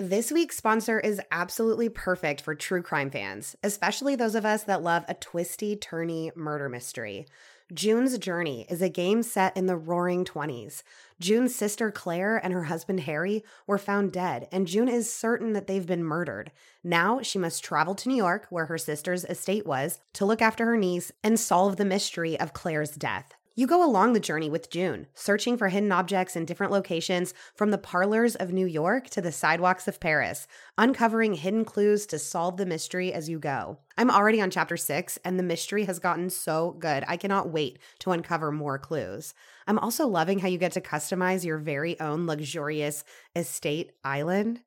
This week's sponsor is absolutely perfect for true crime fans, especially those of us that love a twisty, turny murder mystery. June's Journey is a game set in the roaring 20s. June's sister Claire and her husband Harry were found dead, and June is certain that they've been murdered. Now she must travel to New York, where her sister's estate was, to look after her niece and solve the mystery of Claire's death. You go along the journey with June, searching for hidden objects in different locations from the parlors of New York to the sidewalks of Paris, uncovering hidden clues to solve the mystery as you go. I'm already on chapter six, and the mystery has gotten so good. I cannot wait to uncover more clues. I'm also loving how you get to customize your very own luxurious estate island.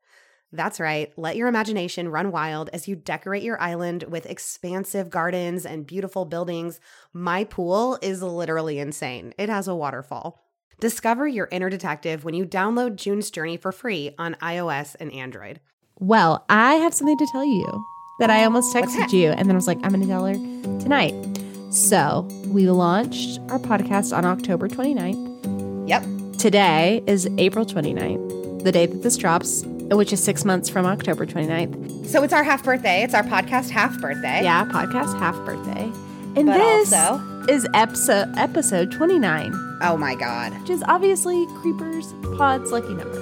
That's right. Let your imagination run wild as you decorate your island with expansive gardens and beautiful buildings. My pool is literally insane. It has a waterfall. Discover your inner detective when you download June's Journey for free on iOS and Android. Well, I have something to tell you that I almost texted you, and then I was like, I'm going to tell her tonight. So we launched our podcast on October 29th. Yep. Today is April 29th, the day that this drops which is six months from October 29th. So it's our half birthday. It's our podcast half birthday. Yeah, podcast half birthday. And But this also- is episode episode 29, Oh my God. which is obviously Creepers Pod's lucky number.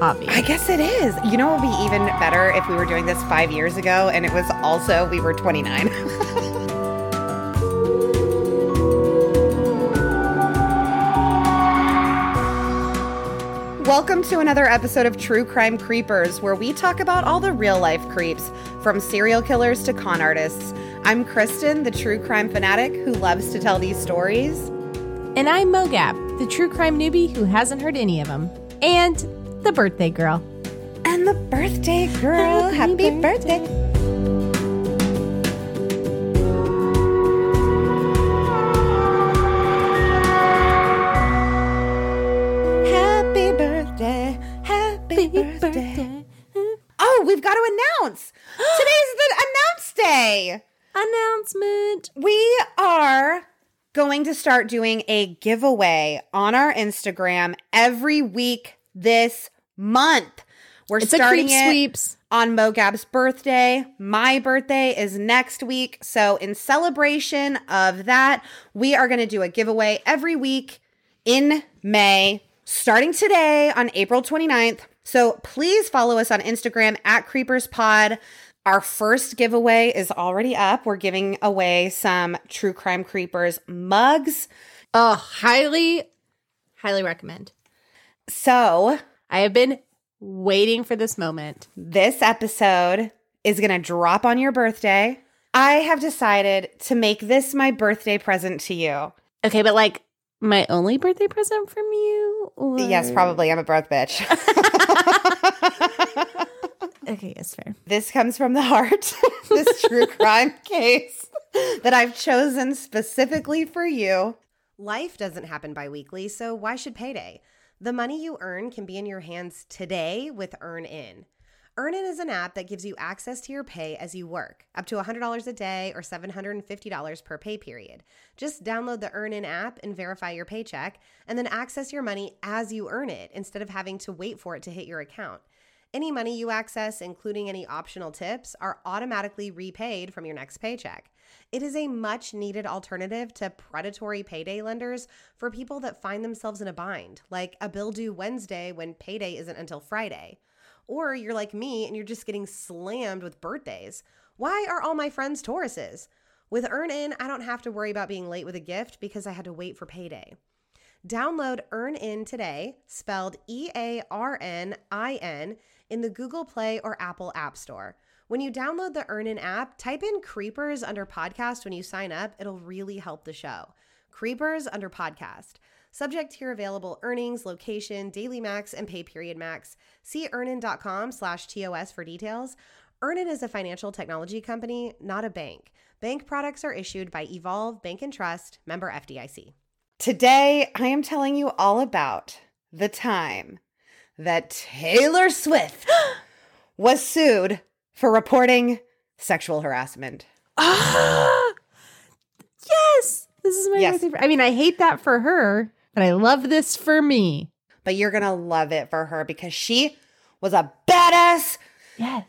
Obvious. I guess it is. You know, it would be even better if we were doing this five years ago and it was also, we were 29. Welcome to another episode of True Crime Creepers, where we talk about all the real life creeps, from serial killers to con artists. I'm Kristen, the true crime fanatic who loves to tell these stories. and I'm Mogab, the true crime newbie who hasn't heard any of them, and the birthday girl. And the birthday girl, Happy happy, birthday. We've got to announce. Today's the announce day. Announcement. We are going to start doing a giveaway on our Instagram every week this month. We're It's starting it sweeps. on Mogab's birthday. My birthday is next week. So, in celebration of that, we are going to do a giveaway every week in May, starting today on April 29th. So, please follow us on Instagram at CreepersPod. Our first giveaway is already up. We're giving away some True Crime Creepers mugs. Oh, highly, highly recommend. So, I have been waiting for this moment. this episode is going to drop on your birthday. I have decided to make this my birthday present to you. Okay, but like my only birthday present from you? Or... Yes, probably. I'm a broke bitch. Okay, yes, fair. this comes from the heart. this true crime case that I've chosen specifically for you. Life doesn't happen bi weekly, so why should payday? The money you earn can be in your hands today with EarnIn. EarnIn is an app that gives you access to your pay as you work, up to $100 a day or $750 per pay period. Just download the EarnIn app and verify your paycheck, and then access your money as you earn it instead of having to wait for it to hit your account. Any money you access, including any optional tips, are automatically repaid from your next paycheck. It is a much needed alternative to predatory payday lenders for people that find themselves in a bind, like a bill due Wednesday when payday isn't until Friday. Or you're like me and you're just getting slammed with birthdays. Why are all my friends Tauruses? With EarnIn, I don't have to worry about being late with a gift because I had to wait for payday. Download EarnIn today, spelled E A R N I N, in the Google Play or Apple App Store. When you download the EarnIn app, type in Creepers under podcast when you sign up. It'll really help the show. Creepers under podcast. Subject to your available earnings, location, daily max, and pay period max. See earnin.com slash TOS for details. Earnin is a financial technology company, not a bank. Bank products are issued by Evolve Bank and Trust, member FDIC. Today, I am telling you all about the time that Taylor Swift was sued for reporting sexual harassment. Ah, yes, this is my Yes. birthday. I mean, I hate that for her, but I love this for me. But you're going to love it for her because she was a badass. Yes.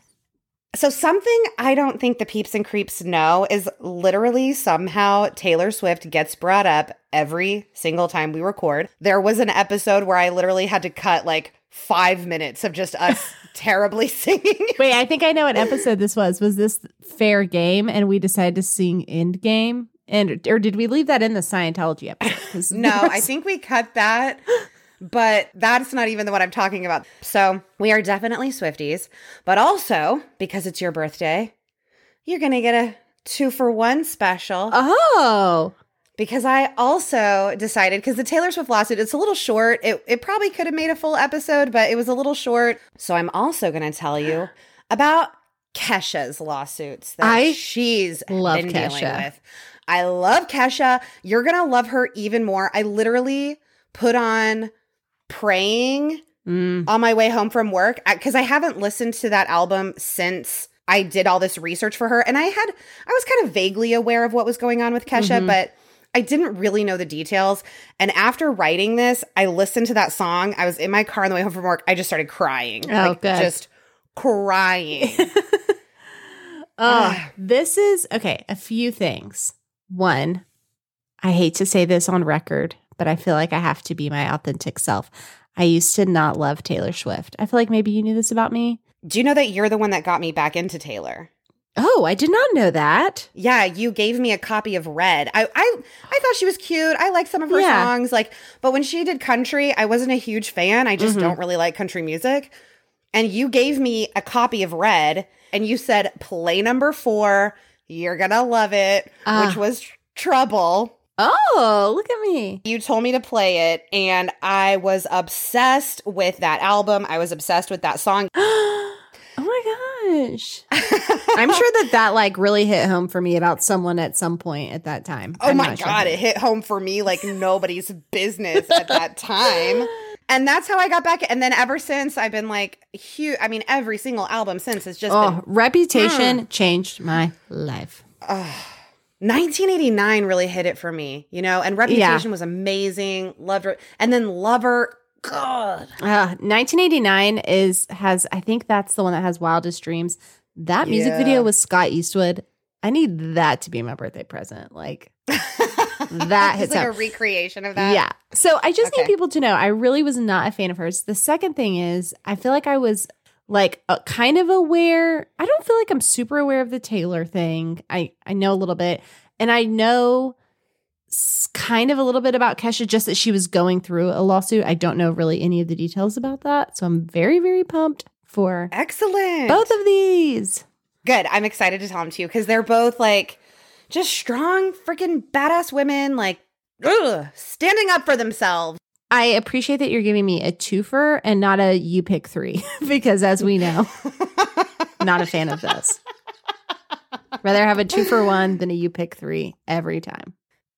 So, something I don't think the peeps and creeps know is literally somehow Taylor Swift gets brought up every single time we record. There was an episode where I literally had to cut like five minutes of just us terribly singing. Wait, I think I know what episode this was. Was this fair game and we decided to sing end game? And or did we leave that in the Scientology episode? no, I think we cut that. But that's not even the one I'm talking about. So we are definitely Swifties, but also because it's your birthday, you're to get a two for one special. Oh. Because I also decided, because the Taylor Swift lawsuit, it's a little short. It, it probably could have made a full episode, but it was a little short. So I'm also going to tell you about Kesha's lawsuits that I she's love been dealing Kesha. with. I love Kesha. You're going to love her even more. I literally put on praying Mm. on my way home from work because I haven't listened to that album since I did all this research for her. And I had, I was kind of vaguely aware of what was going on with Kesha, Mhm. but I didn't really know the details. And after writing this, I listened to that song. I was in my car on the way home from work. I just started crying. Oh, like, good. Just crying. Oh, this is okay. A few things. One, I hate to say this on record, but I feel like I have to be my authentic self. I used to not love Taylor Swift. I feel like maybe you knew this about me. Do you know that you're the one that got me back into Taylor? Oh, I did not know that. Yeah, you gave me a copy of Red. I I I thought she was cute. I like some of her Yeah. songs like but when she did country, I wasn't a huge fan. I just Mhm. don't really like country music. And you gave me a copy of Red and you said play number 4, you're to love it, Ah. which was Trouble. Oh, look at me. You told me to play it and I was obsessed with that album. I was obsessed with that song. oh my gosh. I'm sure that that like really hit home for me about someone at some point at that time. Oh I'm my not sure god, it hit home for me like nobody's business at that time. And that's how I got back. And then ever since, I've been like huge. I mean, every single album since has just Oh, been. reputation changed my life. 1989 really hit it for me, you know. And Reputation was amazing. Loved it. And then Lover. God, Uh, 1989 is has I think that's the one that has Wildest Dreams. That music Yeah. video with Scott Eastwood. I need that to be my birthday present. Like That It's hits like a recreation of that. yeah. So I just Okay. need people to know I really was not a fan of hers. The second thing is I feel like I was like uh, kind of aware. I don't feel like I'm super aware of the Taylor thing. I I know a little bit and I know kind of a little bit about Kesha just that she was going through a lawsuit. I don't know really any of the details about that. So I'm very very pumped for Excellent. both of these. Good. I'm excited to tell them to you because they're both like just strong, freaking badass women, like ugh, standing up for themselves. I appreciate that you're giving me a twofer and not a you pick three because as we know, not a fan of this. Rather have a two for one than a you pick three every time.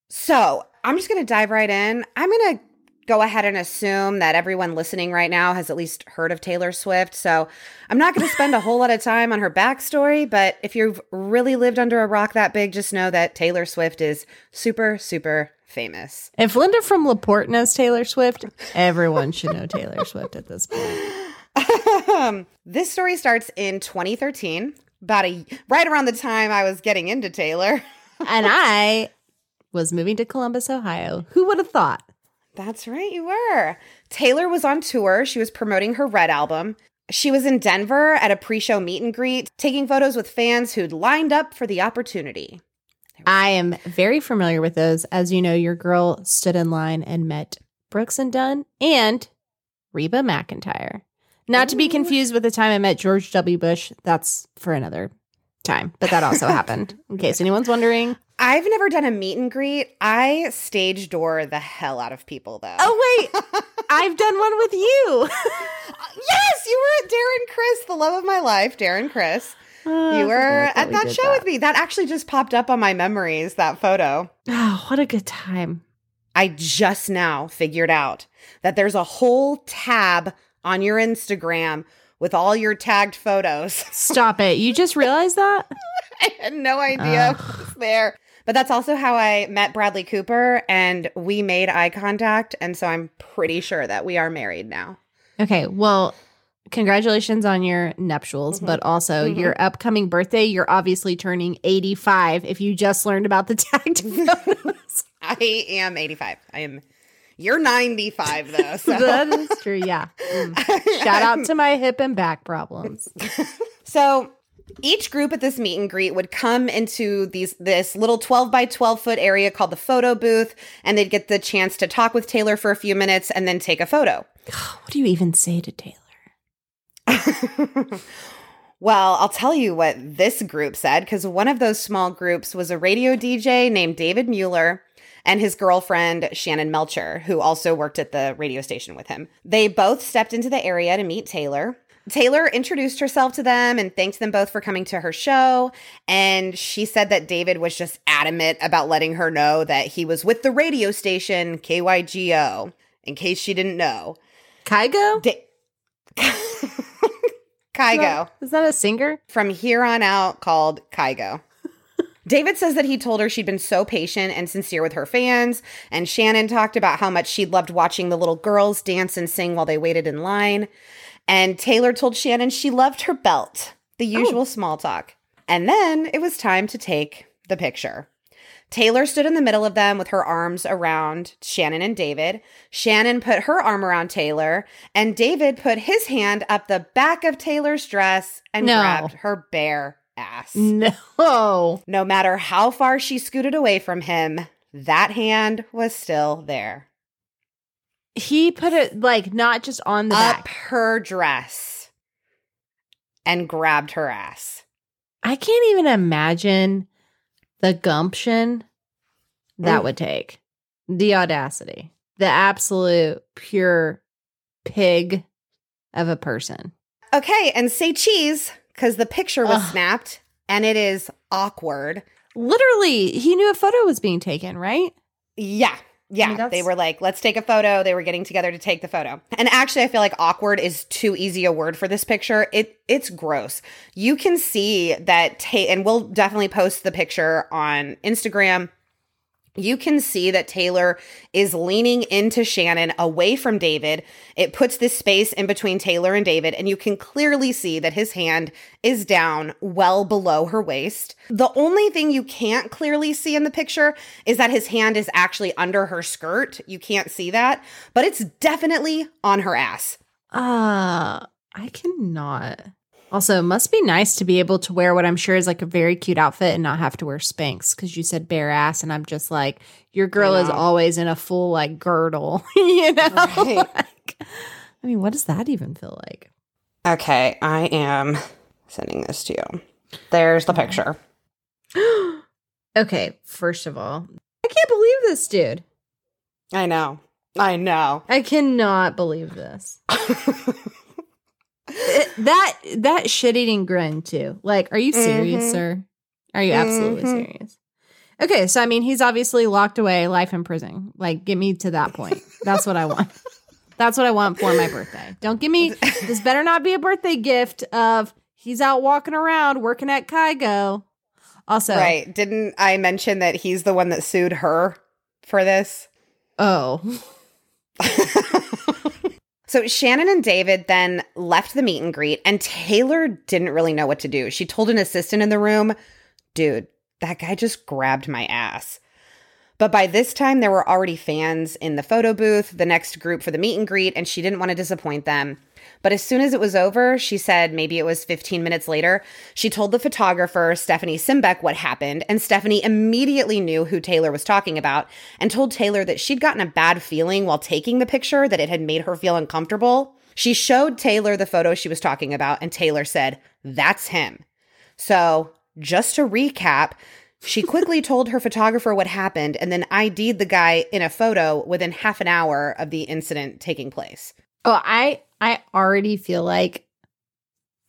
So I'm just going to dive right in. I'm going to go ahead and assume that everyone listening right now has at least heard of Taylor Swift. So I'm not going to spend a whole lot of time on her backstory, but if you've really lived under a rock that big, just know that Taylor Swift is super, super famous. If Linda from Laporte knows Taylor Swift, everyone should know Taylor Swift at this point. this story starts in 2013, about a right around the time I was getting into Taylor. And I was moving to Columbus, Ohio. Who would have thought? That's right, you were. Taylor was on tour. She was promoting her Red album. She was in Denver at a pre show meet and greet, taking photos with fans who'd lined up for the opportunity. I am very familiar with those. As you know, your girl stood in line and met Brooks and Dunn and Reba McEntire. Not to be confused with the time I met George W. Bush. That's for another time, but that also happened. In case anyone's wondering. I've never done a meet and greet. I stage door the hell out of people, though. Oh, wait. I've done one with you. yes, you were at Darren Criss, the love of my life, Darren Criss. Oh, you were at that show with me. That actually just popped up on my memories, that photo. Oh, what a good time. I just now figured out that there's a whole tab on your Instagram with all your tagged photos. Stop it. You just realized that? I had no idea it was there. But that's also how I met Bradley Cooper and we made eye contact. And so I'm pretty sure that we are married now. Okay. Well, congratulations on your nuptials, Mm-hmm. but also your upcoming birthday. You're obviously turning 85 if you just learned about the photos. I am 85. I am. You're 95 though. So that is true. Yeah. Mm. Shout out to my hip and back problems. So each group at this meet and greet would come into these this little 12 by 12 foot area called the photo booth and they'd get the chance to talk with Taylor for a few minutes and then take a photo. What do you even say to Taylor? well, I'll tell you what this group said because one of those small groups was a radio DJ named David Mueller and his girlfriend Shannon Melcher, who also worked at the radio station with him. They both stepped into the area to meet Taylor. Taylor introduced herself to them and thanked them both for coming to her show. And she said that David was just adamant about letting her know that he was with the radio station KYGO, in case she didn't know. Kygo? Da- Kygo Is that a singer? from here on out called Kygo. David says that he told her she'd been so patient and sincere with her fans, and Shannon talked about how much she'd loved watching the little girls dance and sing while they waited in line. And Taylor told Shannon she loved her belt, the oh. usual small talk. And then it was time to take the picture. Taylor stood in the middle of them with her arms around Shannon and David. Shannon put her arm around Taylor, and David put his hand up the back of Taylor's dress and No. grabbed her bare ass. No. No matter how far she scooted away from him, that hand was still there. He put it like not just on the up back. her dress and grabbed her ass. I can't even imagine the gumption that Mm. would take. The audacity. The absolute pure pig of a person. Okay, and say cheese because the picture was Ugh. snapped and it is awkward. Literally, he knew a photo was being taken, right? Yeah. Yeah, mean, they were like, let's take a photo. They were getting together to take the photo. And actually, I feel like awkward is too easy a word for this picture. It it's gross. You can see that Ta- and we'll definitely post the picture on Instagram. You can see that Taylor is leaning into Shannon away from David. It puts this space in between Taylor and David, and you can clearly see that his hand is down well below her waist. The only thing you can't clearly see in the picture is that his hand is actually under her skirt. You can't see that, but it's definitely on her ass. Uh, I cannot. Also, it must be nice to be able to wear what I'm sure is like a very cute outfit and not have to wear Spanx because you said bare ass, and I'm just like, your girl is always in a full like girdle, you know? Right. Like, I mean, what does that even feel like? Okay, I am sending this to you. There's the picture. okay, first of all, I can't believe this dude. I know. I know. I cannot believe this. It- that that shit eating grin too. Like, are you serious, Mhm. sir? Are you absolutely Mhm. serious? Okay, so I mean, he's obviously locked away, life in prison. Like, get me to that point. That's what I want. That's what I want for my birthday. Don't give me this. Better not be a birthday gift of he's out walking around working at Kygo. Also, Right. Didn't I mention that he's the one that sued her for this? Oh, So Shannon and David then left the meet and greet, and Taylor didn't really know what to do. She told an assistant in the room, dude, that guy just grabbed my ass. But by this time, there were already fans in the photo booth, the next group for the meet and greet, and she didn't want to disappoint them. But as soon as it was over, she said maybe it was 15 minutes later, she told the photographer, Stephanie Simbeck, what happened. And Stephanie immediately knew who Taylor was talking about and told Taylor that she'd gotten a bad feeling while taking the picture, that it had made her feel uncomfortable. She showed Taylor the photo she was talking about, and Taylor said, That's him. So, just to recap, she quickly told her photographer what happened and then ID'd the guy in a photo within half an hour of the incident taking place. Oh, I I already feel like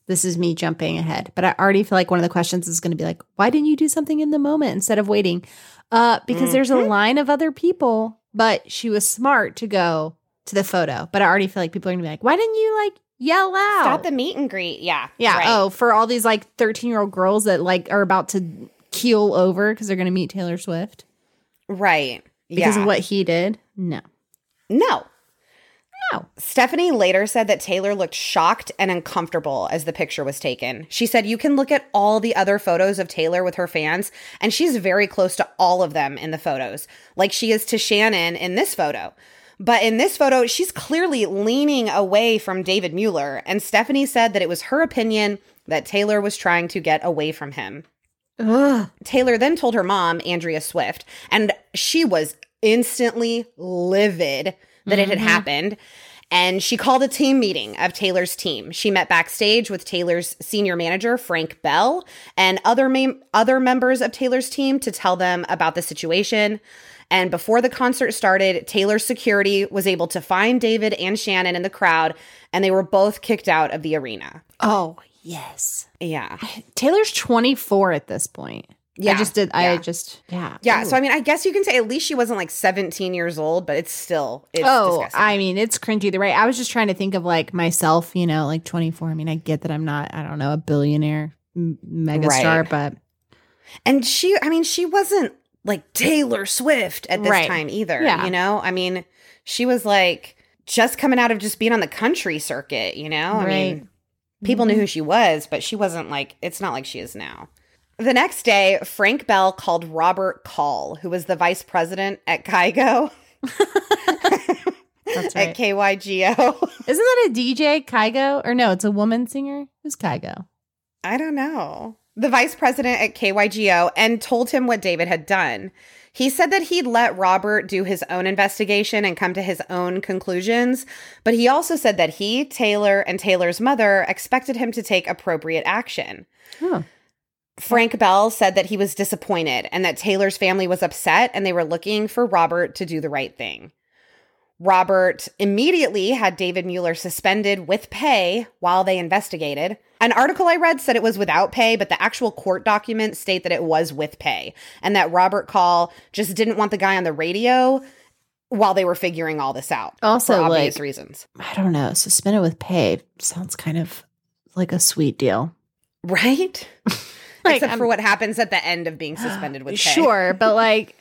this is me jumping ahead, but I already feel like one of the questions is going to be like, why didn't you do something in the moment instead of waiting? Uh, because there's a Mhm. line of other people, but she was smart to go to the photo. But I already feel like people are going to be like, why didn't you like yell out? Stop the meet and greet. Yeah. yeah. right. Oh, for all these like 13 year old girls that like are about to keel over because they're going to meet Taylor Swift Right. because yeah. of what he did. No. No. Wow. Stephanie later said that Taylor looked shocked and uncomfortable as the picture was taken. She said, You can look at all the other photos of Taylor with her fans, and she's very close to all of them in the photos, like she is to Shannon in this photo. But in this photo, she's clearly leaning away from David Mueller, and Stephanie said that it was her opinion that Taylor was trying to get away from him. Ugh. Taylor then told her mom, Andrea Swift, and she was instantly livid that it had Mhm. happened. And she called a team meeting of Taylor's team. She met backstage with Taylor's senior manager, Frank Bell, and other mem- other members of Taylor's team to tell them about the situation. And before the concert started, Taylor's security was able to find David and Shannon in the crowd, and they were both kicked out of the arena. Oh, yes. Yeah. Taylor's 24 at this point. Yeah. I just did. I just, yeah. Yeah, Ooh. so I mean, I guess you can say at least she wasn't like 17 years old, but it's still it's oh, disgusting. I mean, it's cringy. The right. I was just trying to think of like myself, you know, like 24. I mean, I get that I'm not, I don't know, a billionaire m- megastar, Right. but and she, I mean, she wasn't like Taylor Swift at this Right. time either. Yeah. You know, I mean, she was like just coming out of just being on the country circuit. You know, I mean, Right. People Mhm. knew who she was, but she wasn't like it's not like she is now. The next day, Frank Bell called Robert Call, who was the vice president at Kygo That's at. KYGO. Isn't that a DJ, Kygo? Or no, it's a woman singer? Who's Kygo? I don't know. The vice president at KYGO and told him what David had done. He said that he'd let Robert do his own investigation and come to his own conclusions, but he also said that he, Taylor, and Taylor's mother expected him to take appropriate action. Oh. Frank Bell said that he was disappointed and that Taylor's family was upset and they were looking for Robert to do the right thing. Robert immediately had David Mueller suspended with pay while they investigated. An article I read said it was without pay, but the actual court documents state that it was with pay and that Robert Call just didn't want the guy on the radio while they were figuring all this out. Also, for obvious like- reasons. I don't know. Suspended with pay sounds kind of like a sweet deal. Right? Like, Except I'm- for um, what happens at the end of being suspended with pay. Sure, but like,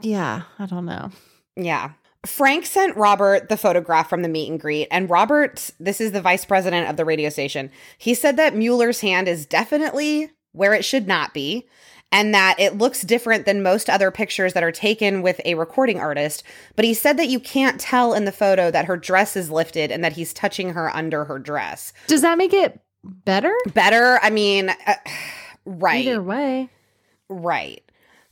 yeah, I don't know. Yeah. Frank sent Robert the photograph from the meet and greet, and Robert, this is the vice president of the radio station, he said that Mueller's hand is definitely where it should not be, and that it looks different than most other pictures that are taken with a recording artist. But he said that you can't tell in the photo that her dress is lifted and that he's touching her under her dress. Does that make it better? Better, I mean, uh, right. Either way. Right.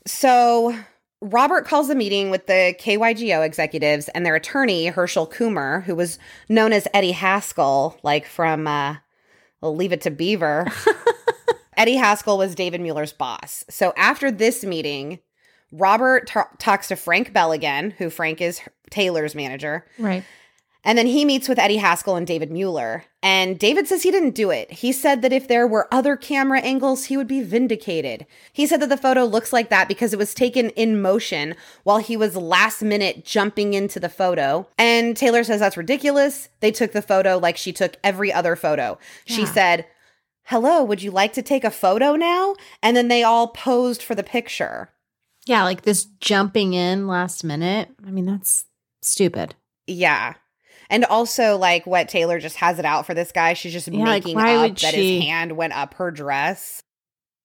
So Robert calls a meeting with the KYGO executives and their attorney, Herschel Coomer, who was known as Eddie Haskell, like from uh, well, Leave It to Beaver. Eddie Haskell was David Mueller's boss. So after this meeting, Robert ta- talks to Frank Bell again, who Frank is Taylor's manager. Right. And then he meets with Eddie Haskell and David Mueller. And David says he didn't do it. He said that if there were other camera angles, he would be vindicated. He said that the photo looks like that because it was taken in motion while he was last minute jumping into the photo. And Taylor says that's ridiculous. They took the photo like she took every other photo. She said, Hello, would you like to take a photo now? And then they all posed for the picture. Yeah, like this jumping in last minute. I mean, that's stupid. Yeah. And also, like what Taylor just has it out for this guy. She's just Yeah, making why up that she- his hand went up her dress.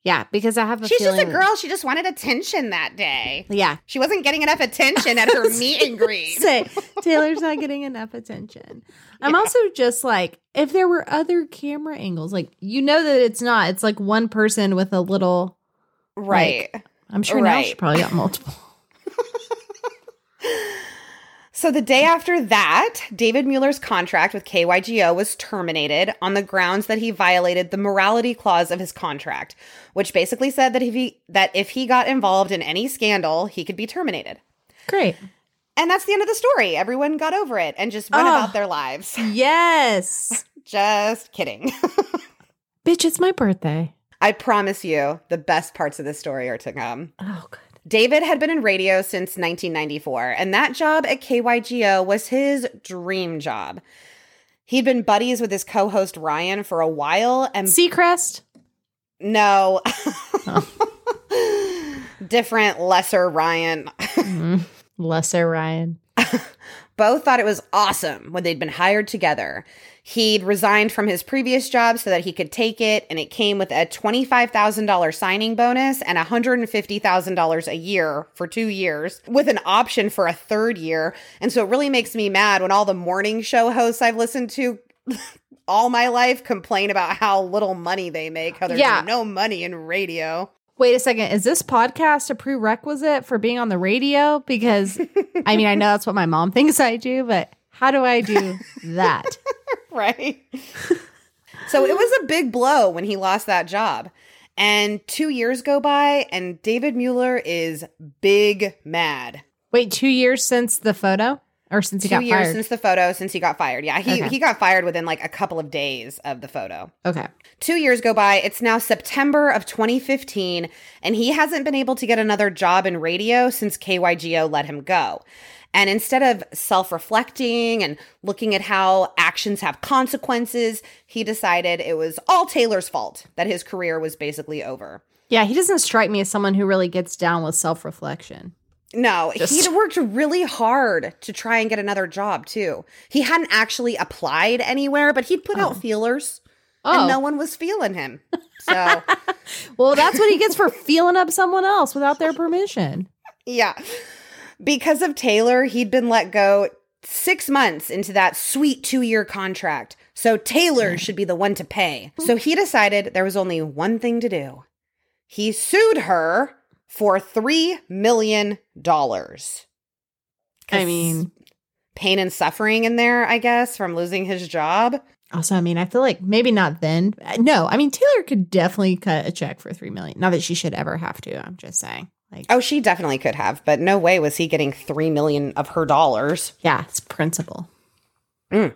Yeah, because I have a She's just a girl. She just wanted attention that day. Yeah. She wasn't getting enough attention at her meet and greet. Say, Taylor's not getting enough attention. I'm also just like, if there were other camera angles, like you know that it's not. It's like one person with a little. Right. I'm sure now she probably got multiple. So the day after that, David Mueller's contract with KYGO was terminated on the grounds that he violated the morality clause of his contract, which basically said that if he that if he got involved in any scandal, he could be terminated. Great. And that's the end of the story. Everyone got over it and just went Oh. about their lives. Yes. Just kidding. Bitch, it's my birthday. I promise you, the best parts of this story are to come. Oh, good. David had been in radio since 1994, and that job at KYGO was his dream job. He'd been buddies with his co host Ryan for a while, and Seacrest. no, different, lesser Ryan. Mhm. Lesser Ryan. both thought it was awesome when they'd been hired together. He'd resigned from his previous job so that he could take it, and it came with a $25,000 signing bonus and $150,000 a year for two years, with an option for a third year. And so it really makes me mad when all the morning show hosts I've listened to all my life complain about how little money they make, how there's Yeah. no money in radio. Wait a second. Is this podcast a prerequisite for being on the radio? Because I mean, I know that's what my mom thinks I do, but how do I do that? right? so it was a big blow when he lost that job. And two years go by, and David Mueller is big mad. Wait, two years since the photo? Or since he two got years fired? since the photo, since he got fired. Yeah, he, Okay. he got fired within like a couple of days of the photo. okay. Two years go by. It's now September of 2015, and he hasn't been able to get another job in radio since KYGO let him go. And instead of self reflecting and looking at how actions have consequences, he decided it was all Taylor's fault that his career was basically over. Yeah, he doesn't strike me as someone who really gets down with self reflection. No, Just- he'd worked really hard to try and get another job too. He hadn't actually applied anywhere, but he'd put out oh. feelers Oh, and no one was feeling him. So, well, that's what he gets for feeling up someone else without their permission. yeah. Because of Taylor, he'd been let go six months into that sweet two year contract. So, Taylor should be the one to pay. So, he decided there was only one thing to do. He sued her for $3 million. I mean, pain and suffering in there, I guess, from losing his job. also, I mean, I feel like maybe not then. No, I mean, Taylor could definitely cut a check for three million. Not that she should ever have to. I'm just saying. Like, Oh, she definitely could have, but no way was he getting 3 million of her dollars. yeah, it's principle. Mm.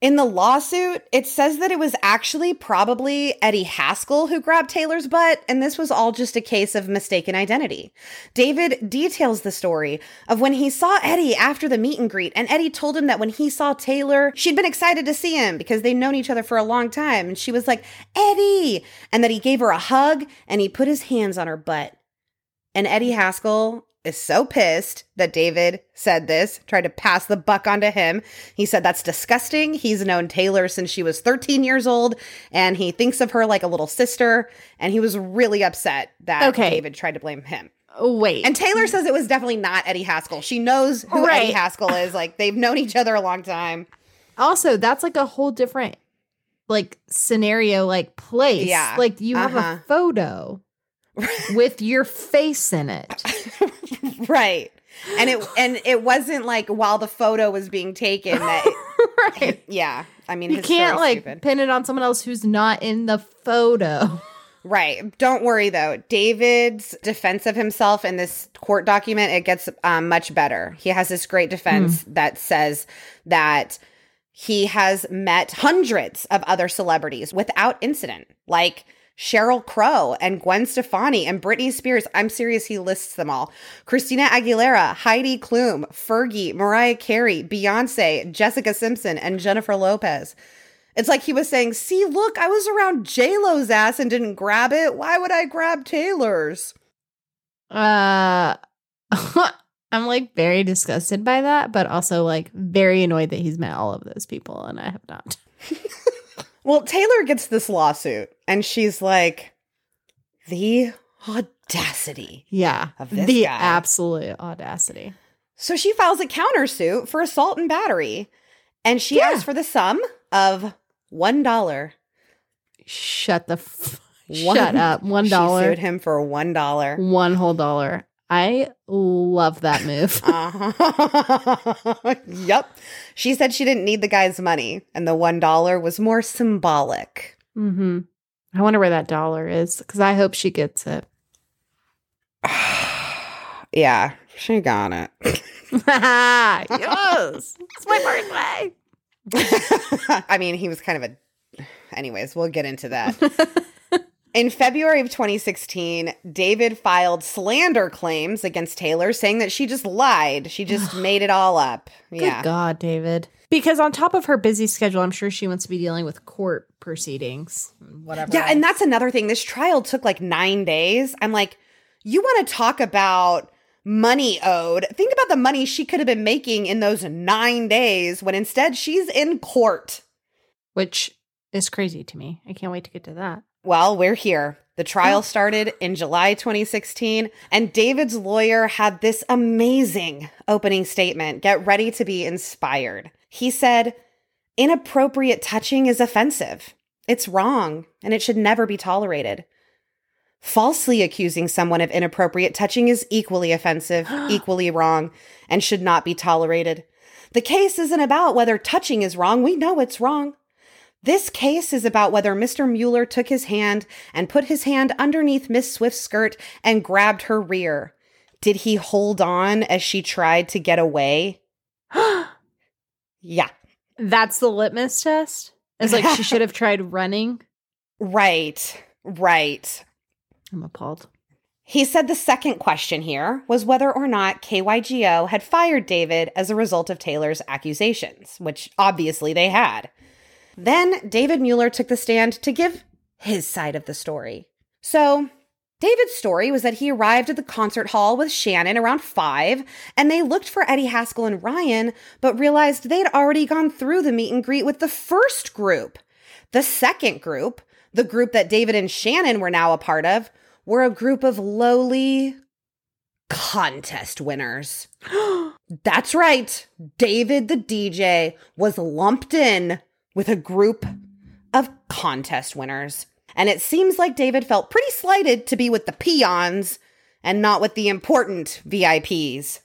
In the lawsuit, it says that it was actually probably Eddie Haskell who grabbed Taylor's butt, and this was all just a case of mistaken identity. David details the story of when he saw Eddie after the meet and greet, and Eddie told him that when he saw Taylor, she'd been excited to see him because they'd known each other for a long time, and she was like, Eddie! And that he gave her a hug and he put his hands on her butt. And Eddie Haskell is so pissed that David said this, tried to pass the buck onto him. He said that's disgusting. He's known Taylor since she was 13 years old and he thinks of her like a little sister. And he was really upset that Okay. David tried to blame him. Wait. And Taylor says it was definitely not Eddie Haskell. She knows who Right. Eddie Haskell is. Like they've known each other a long time. also, that's like a whole different like scenario, like place. Yeah. Like you have Uh-huh. a photo with your face in it. right. And it and it wasn't like while the photo was being taken that right. yeah. I mean You can't like stupid. pin it on someone else who's not in the photo. Right. Don't worry though. David's defense of himself in this court document it gets um, much better. He has this great defense that says that he has met hundreds of other celebrities without incident, like Sheryl Crow and Gwen Stefani and Britney Spears. I'm serious, he lists them all. Christina Aguilera, Heidi Klum, Fergie, Mariah Carey, Beyonce, Jessica Simpson, and Jennifer Lopez. It's like he was saying, see, look, I was around J-Lo's ass and didn't grab it. Why would I grab Taylor's? Uh I'm like very disgusted by that, but also like very annoyed that he's met all of those people and I have not. Well, Taylor gets this lawsuit and she's like, the audacity. Yeah. Of this the guy. absolute audacity. So she files a countersuit for assault and battery. And she Yeah. asks for the sum of one dollar. Shut the f- One- shut up. One She sued him for one dollar. One whole dollar. I love that move. Uh-huh. yep. She said she didn't need the guy's money, and the one dollar was more symbolic. mm-hmm. I wonder where that dollar is because I hope she gets it. yeah, she got it. yes, it's my birthday. I mean, he was kind of a. Anyways, we'll get into that. In February of 2016, David filed slander claims against Taylor, saying that she just lied. She just made it all up. Good Yeah. God, David. Because on top of her busy schedule, I'm sure she wants to be dealing with court proceedings, whatever. Yeah, and that's another thing. This trial took like nine days. I'm like, you want to talk about money owed. Think about the money she could have been making in those nine days when instead she's in court. Which is crazy to me. I can't wait to get to that. Well, we're here. The trial oh. started in July 2016, and David's lawyer had this amazing opening statement. Get ready to be inspired. He said, Inappropriate touching is offensive. It's wrong, and it should never be tolerated. Falsely accusing someone of inappropriate touching is equally offensive, equally wrong, and should not be tolerated. The case isn't about whether touching is wrong. We know it's wrong. This case is about whether Mr. Mueller took his hand and put his hand underneath Miss Swift's skirt and grabbed her rear. Did he hold on as she tried to get away? yeah. That's the litmus test? It's like she should have tried running. Right. Right. I'm appalled. He said the second question here was whether or not KYGO had fired David as a result of Taylor's accusations, which obviously they had. Then David Mueller took the stand to give his side of the story. So, David's story was that he arrived at the concert hall with Shannon around five, and they looked for Eddie Haskell and Ryan, but realized they'd already gone through the meet and greet with the first group. The second group, the group that David and Shannon were now a part of, were a group of lowly contest winners. That's right. David the DJ was lumped in with a group of contest winners. And it seems like David felt pretty slighted to be with the peons and not with the important VIPs.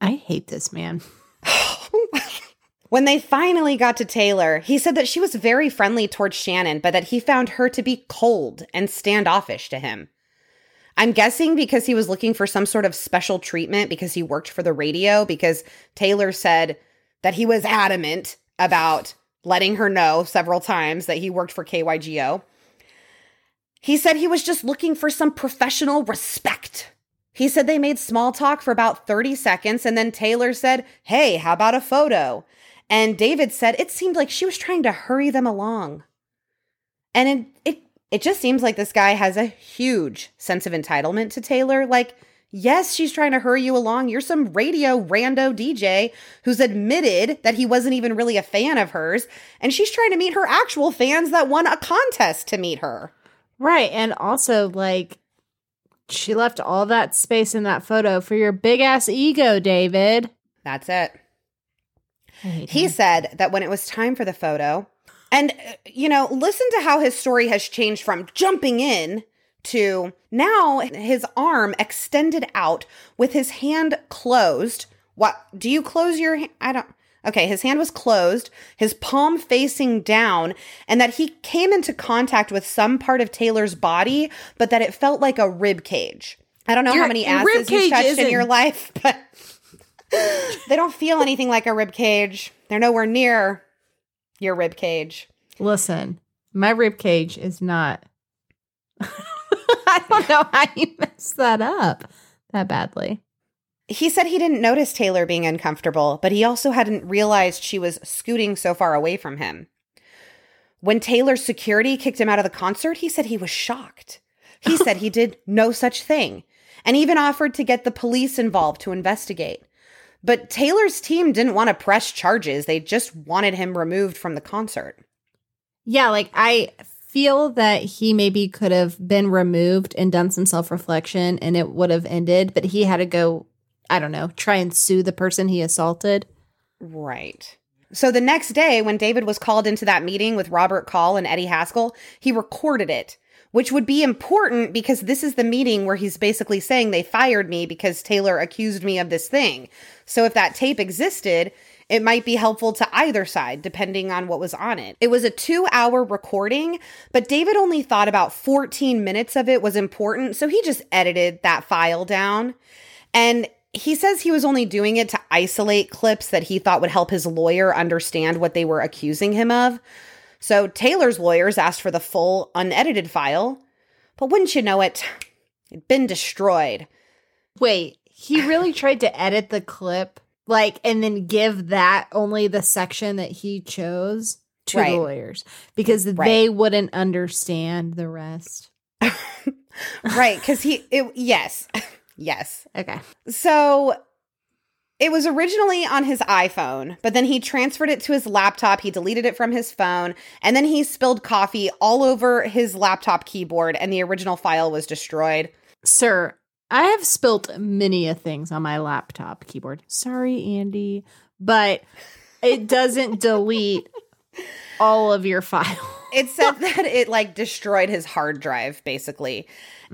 I hate this man. when they finally got to Taylor, he said that she was very friendly towards Shannon, but that he found her to be cold and standoffish to him. I'm guessing because he was looking for some sort of special treatment because he worked for the radio, because Taylor said that he was adamant about letting her know several times that he worked for KYGO. He said he was just looking for some professional respect. He said they made small talk for about 30 seconds, and then Taylor said, Hey, how about a photo? And David said it seemed like she was trying to hurry them along. And it, it, it just seems like this guy has a huge sense of entitlement to Taylor. Like, Yes, she's trying to hurry you along. You're some radio rando DJ who's admitted that he wasn't even really a fan of hers, and she's trying to meet her actual fans that won a contest to meet her. Right. And also, like, she left all that space in that photo for your big ass ego, David. That's it. He said that when it was time for the photo, and, uh, you know, listen to how his story has changed from jumping in to now his arm extended out with his hand closed. What do you close your hand? I don't. Okay, his hand was closed, his palm facing down, and that he came into contact with some part of Taylor's body, but that it felt like a rib cage. I don't know your, how many asses you've touched isn't. in your life, but they don't feel anything like a rib cage. They're nowhere near your rib cage. Listen, my rib cage is not I don't know how you messed that up that badly. He said he didn't notice Taylor being uncomfortable, but he also hadn't realized she was scooting so far away from him. When Taylor's security kicked him out of the concert, he said he was shocked. He said he did no such thing and even offered to get the police involved to investigate. But Taylor's team didn't want to press charges, they just wanted him removed from the concert. Yeah, like I feel that he maybe could have been removed and done some self reflection and it would have ended, but he had to go, I don't know, try and sue the person he assaulted. Right. So the next day, when David was called into that meeting with Robert Call and Eddie Haskell, he recorded it, which would be important because this is the meeting where he's basically saying they fired me because Taylor accused me of this thing. So if that tape existed, it might be helpful to either side, depending on what was on it. It was a two hour recording, but David only thought about 14 minutes of it was important, so he just edited that file down. And he says he was only doing it to isolate clips that he thought would help his lawyer understand what they were accusing him of. So Taylor's lawyers asked for the full, unedited file, but wouldn't you know it, it'd been destroyed. Wait, he really tried to edit the clip like and then give that only the section that he chose to right. the lawyers because right. they wouldn't understand the rest. right, cuz he it, yes. Yes. Okay. So it was originally on his iPhone, but then he transferred it to his laptop. He deleted it from his phone, and then he spilled coffee all over his laptop keyboard, and the original file was destroyed. Sir, I have spilt many a things on my laptop keyboard. Sorry, Andy, but it doesn't delete all of your files. It said that it like destroyed his hard drive, basically.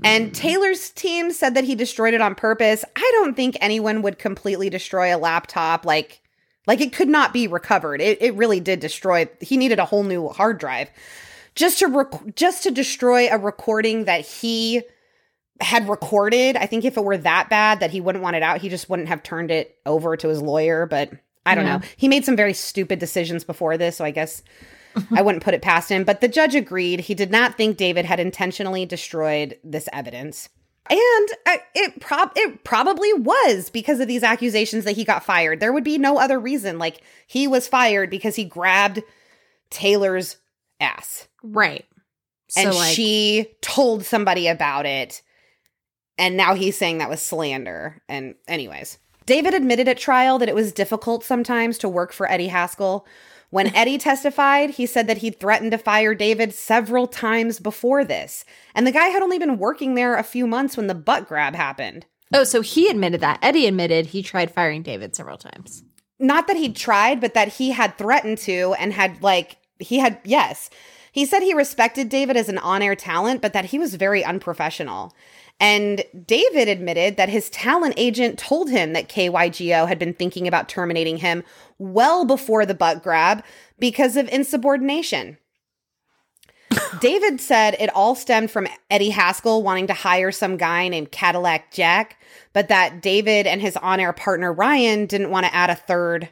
And mm. Taylor's team said that he destroyed it on purpose. I don't think anyone would completely destroy a laptop like like it could not be recovered. It it really did destroy. He needed a whole new hard drive just to rec- just to destroy a recording that he had recorded. I think if it were that bad that he wouldn't want it out, he just wouldn't have turned it over to his lawyer, but I don't Yeah. know. He made some very stupid decisions before this, so I guess I wouldn't put it past him. But the judge agreed. He did not think David had intentionally destroyed this evidence. And it prob it probably was because of these accusations that he got fired. There would be no other reason. Like he was fired because he grabbed Taylor's ass Right. and so like, she told somebody about it and now he's saying that was slander and anyways david admitted at trial that it was difficult sometimes to work for eddie haskell when eddie testified he said that he'd threatened to fire david several times before this and the guy had only been working there a few months when the butt grab happened oh, so he admitted that. Eddie admitted he tried firing David several times. not that he'd tried, but that he had threatened to and had like he had yes. He said he respected David as an on-air talent, but that he was very unprofessional. And David admitted that his talent agent told him that KYGO had been thinking about terminating him well before the butt grab because of insubordination. David said it all stemmed from Eddie Haskell wanting to hire some guy named Cadillac Jack, but that David and his on air partner Ryan didn't want to add a third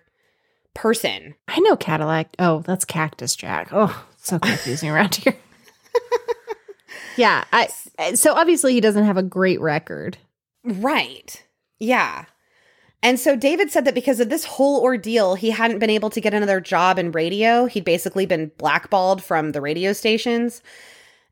person. I know Cadillac. Oh, that's Cactus Jack. Oh, so confusing around here. yeah. I, so obviously he doesn't have a great record. Right. Yeah. And so David said that because of this whole ordeal, he hadn't been able to get another job in radio. He'd basically been blackballed from the radio stations.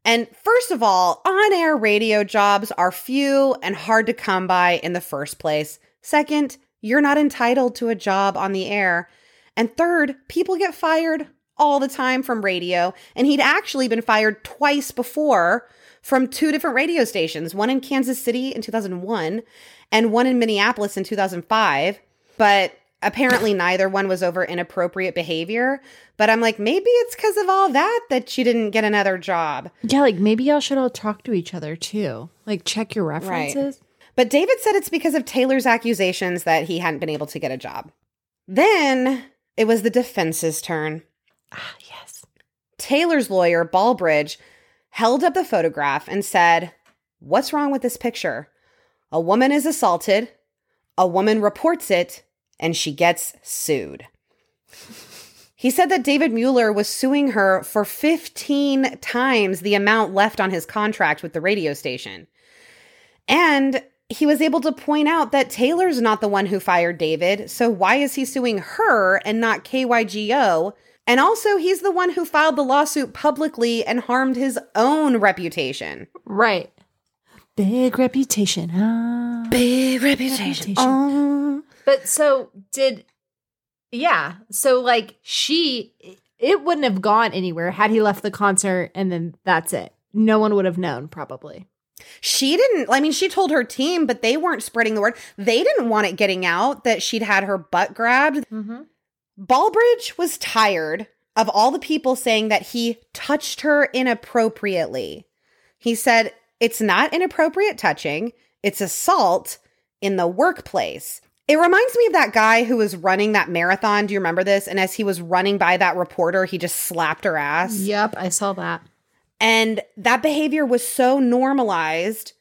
And first of all, on air radio jobs are few and hard to come by in the first place. Second, you're not entitled to a job on the air. And third, people get fired all the time from radio. And he'd actually been fired twice before from two different radio stations one in Kansas City in 2001 and one in Minneapolis in 2005. But apparently, neither one was over inappropriate behavior. But I'm like, maybe it's because of all that that she didn't get another job. Yeah, like maybe y'all should all talk to each other too. Like check your references. But David said it's because of Taylor's accusations that he hadn't been able to get a job. Then it was the defense's turn. Ah, yes. Taylor's lawyer, Baldridge, held up the photograph and said, What's wrong with this picture? A woman is assaulted, a woman reports it, and she gets sued. He said that David Mueller was suing her for 15 times the amount left on his contract with the radio station. And he was able to point out that Taylor's not the one who fired David, so why is he suing her and not KYGO? And also, he's the one who filed the lawsuit publicly and harmed his own reputation. Right. Big reputation, huh? Big reputation. Oh. But so did yeah. So like she it wouldn't have gone anywhere had he left the concert and then that's it. No one would have known probably. She didn't, I mean, she told her team, but they weren't spreading the word. They didn't want it getting out that she'd had her butt grabbed. Mm-hmm. Baldridge was tired of all the people saying that he touched her inappropriately. He said, It's not inappropriate touching, it's assault in the workplace. It reminds me of that guy who was running that marathon. Do you remember this? And as he was running by that reporter, he just slapped her ass. Yep, I saw that. And that behavior was so normalized.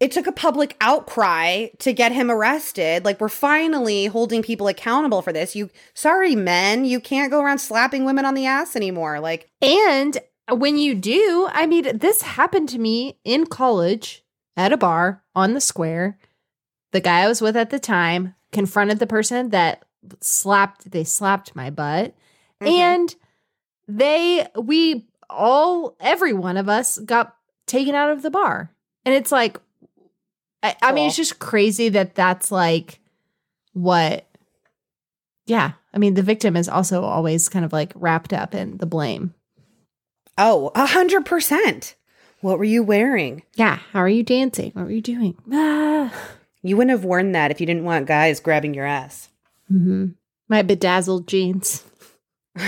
It took a public outcry to get him arrested. Like we're finally holding people accountable for this. You sorry men, you can't go around slapping women on the ass anymore. Like And when you do, I mean, this happened to me in college at a bar on the square. The guy I was with at the time confronted the person that slapped, they slapped my butt. Mhm. And they, we all, every one of us got taken out of the bar. And it's like, I, I mean, it's just crazy that that's like what. Yeah, I mean, the victim is also always kind of like wrapped up in the blame. Oh, a hundred percent. What were you wearing? Yeah, how are you dancing? What were you doing? Ah. You wouldn't have worn that if you didn't want guys grabbing your ass. hmm My bedazzled jeans.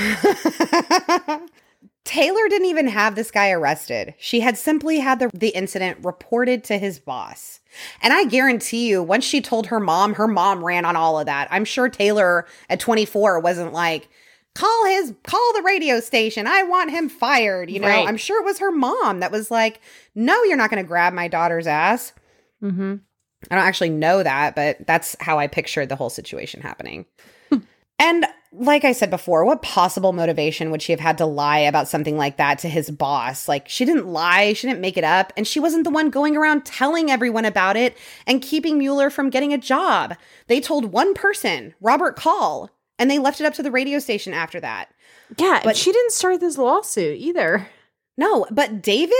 Taylor didn't even have this guy arrested. She had simply had the, the incident reported to his boss. And I guarantee you, once she told her mom, her mom ran on all of that. I'm sure Taylor at 24 wasn't like, call his, call the radio station. I want him fired. You know, Right. I'm sure it was her mom that was like, no, you're not going to grab my daughter's ass. Mm-hmm. I don't actually know that, but that's how I pictured the whole situation happening. And like I said before, what possible motivation would she have had to lie about something like that to his boss? Like, she didn't lie, she didn't make it up, and she wasn't the one going around telling everyone about it and keeping Mueller from getting a job. They told one person, Robert Call, and they left it up to the radio station after that. Yeah, But- she didn't start this lawsuit either. No, but David,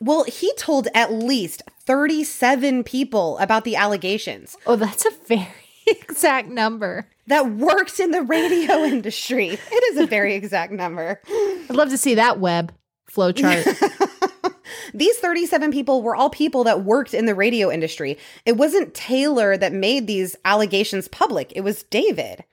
well, he told at least 37 people about the allegations. Oh, that's a very exact number. that works in the radio industry. It is a very exact number. I'd love to see that web flow chart. These 37 people were all people that worked in the radio industry. It wasn't Taylor that made these allegations public, it was David.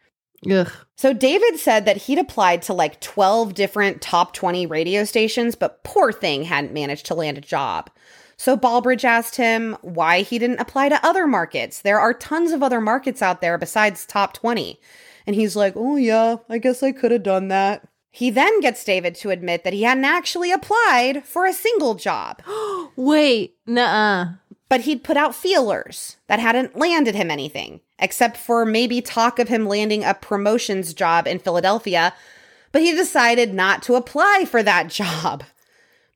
Ugh. So David said that he'd applied to like 12 different top 20 radio stations, but poor thing hadn't managed to land a job. So Baldridge asked him why he didn't apply to other markets. There are tons of other markets out there besides top 20. And he's like, "Oh yeah, I guess I could have done that." He then gets David to admit that he hadn't actually applied for a single job, Wait, nuh-uh. but he'd put out feelers that hadn't landed him anything, except for maybe talk of him landing a promotions job in Philadelphia, but he decided not to apply for that job.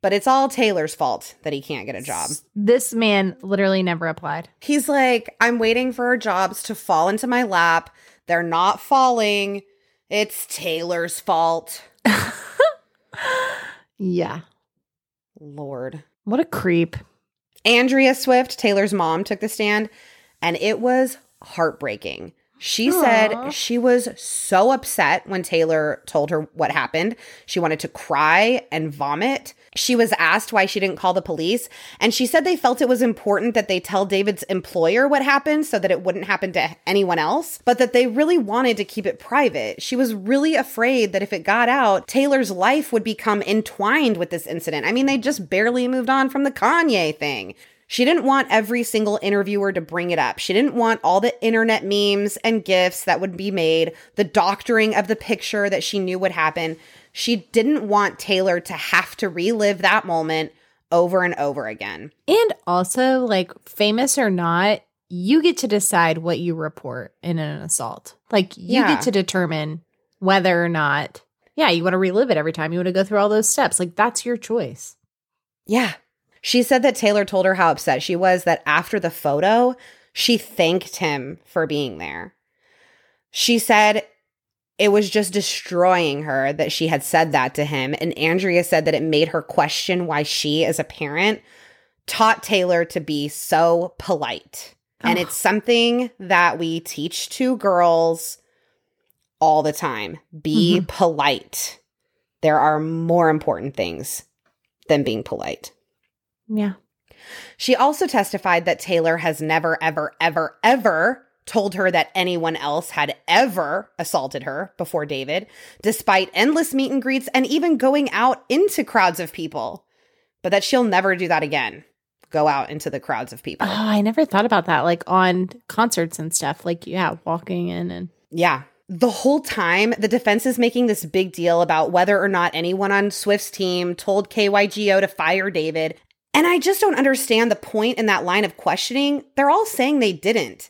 But it's all Taylor's fault that he can't get a job. This man literally never applied. He's like, I'm waiting for jobs to fall into my lap. They're not falling. It's Taylor's fault. Yeah. Lord. What a creep. Andrea Swift, Taylor's mom, took the stand, and it was heartbreaking. She Aw. said she was so upset when Taylor told her what happened. She wanted to cry and vomit. She was asked why she didn't call the police, and she said they felt it was important that they tell David's employer what happened so that it wouldn't happen to anyone else, but that they really wanted to keep it private. She was really afraid that if it got out, Taylor's life would become entwined with this incident. I mean, they just barely moved on from the Kanye thing. She didn't want every single interviewer to bring it up. She didn't want all the internet memes and gifs that would be made, the doctoring of the picture that she knew would happen. She didn't want Taylor to have to relive that moment over and over again. And also, like, famous or not, you get to decide what you report in an assault. Like, you Yeah. get to determine whether or not, yeah, you want to relive it every time. You want to go through all those steps. Like, that's your choice. Yeah. She said that Taylor told her how upset she was that after the photo, she thanked him for being there. She said it was just destroying her that she had said that to him. And Andrea said that it made her question why she, as a parent, taught Taylor to be so polite. And it's something that we teach to girls all the time be mm-hmm. polite. There are more important things than being polite. Yeah. She also testified that Taylor has never, ever, ever, ever told her that anyone else had ever assaulted her before David, despite endless meet and greets and even going out into crowds of people, but that she'll never do that again. Go out into the crowds of people. Oh, I never thought about that. Like, on concerts and stuff. Like, yeah, walking in and. Yeah. The whole time, the defense is making this big deal about whether or not anyone on Swift's team told KYGO to fire David. And I just don't understand the point in that line of questioning. They're all saying they didn't,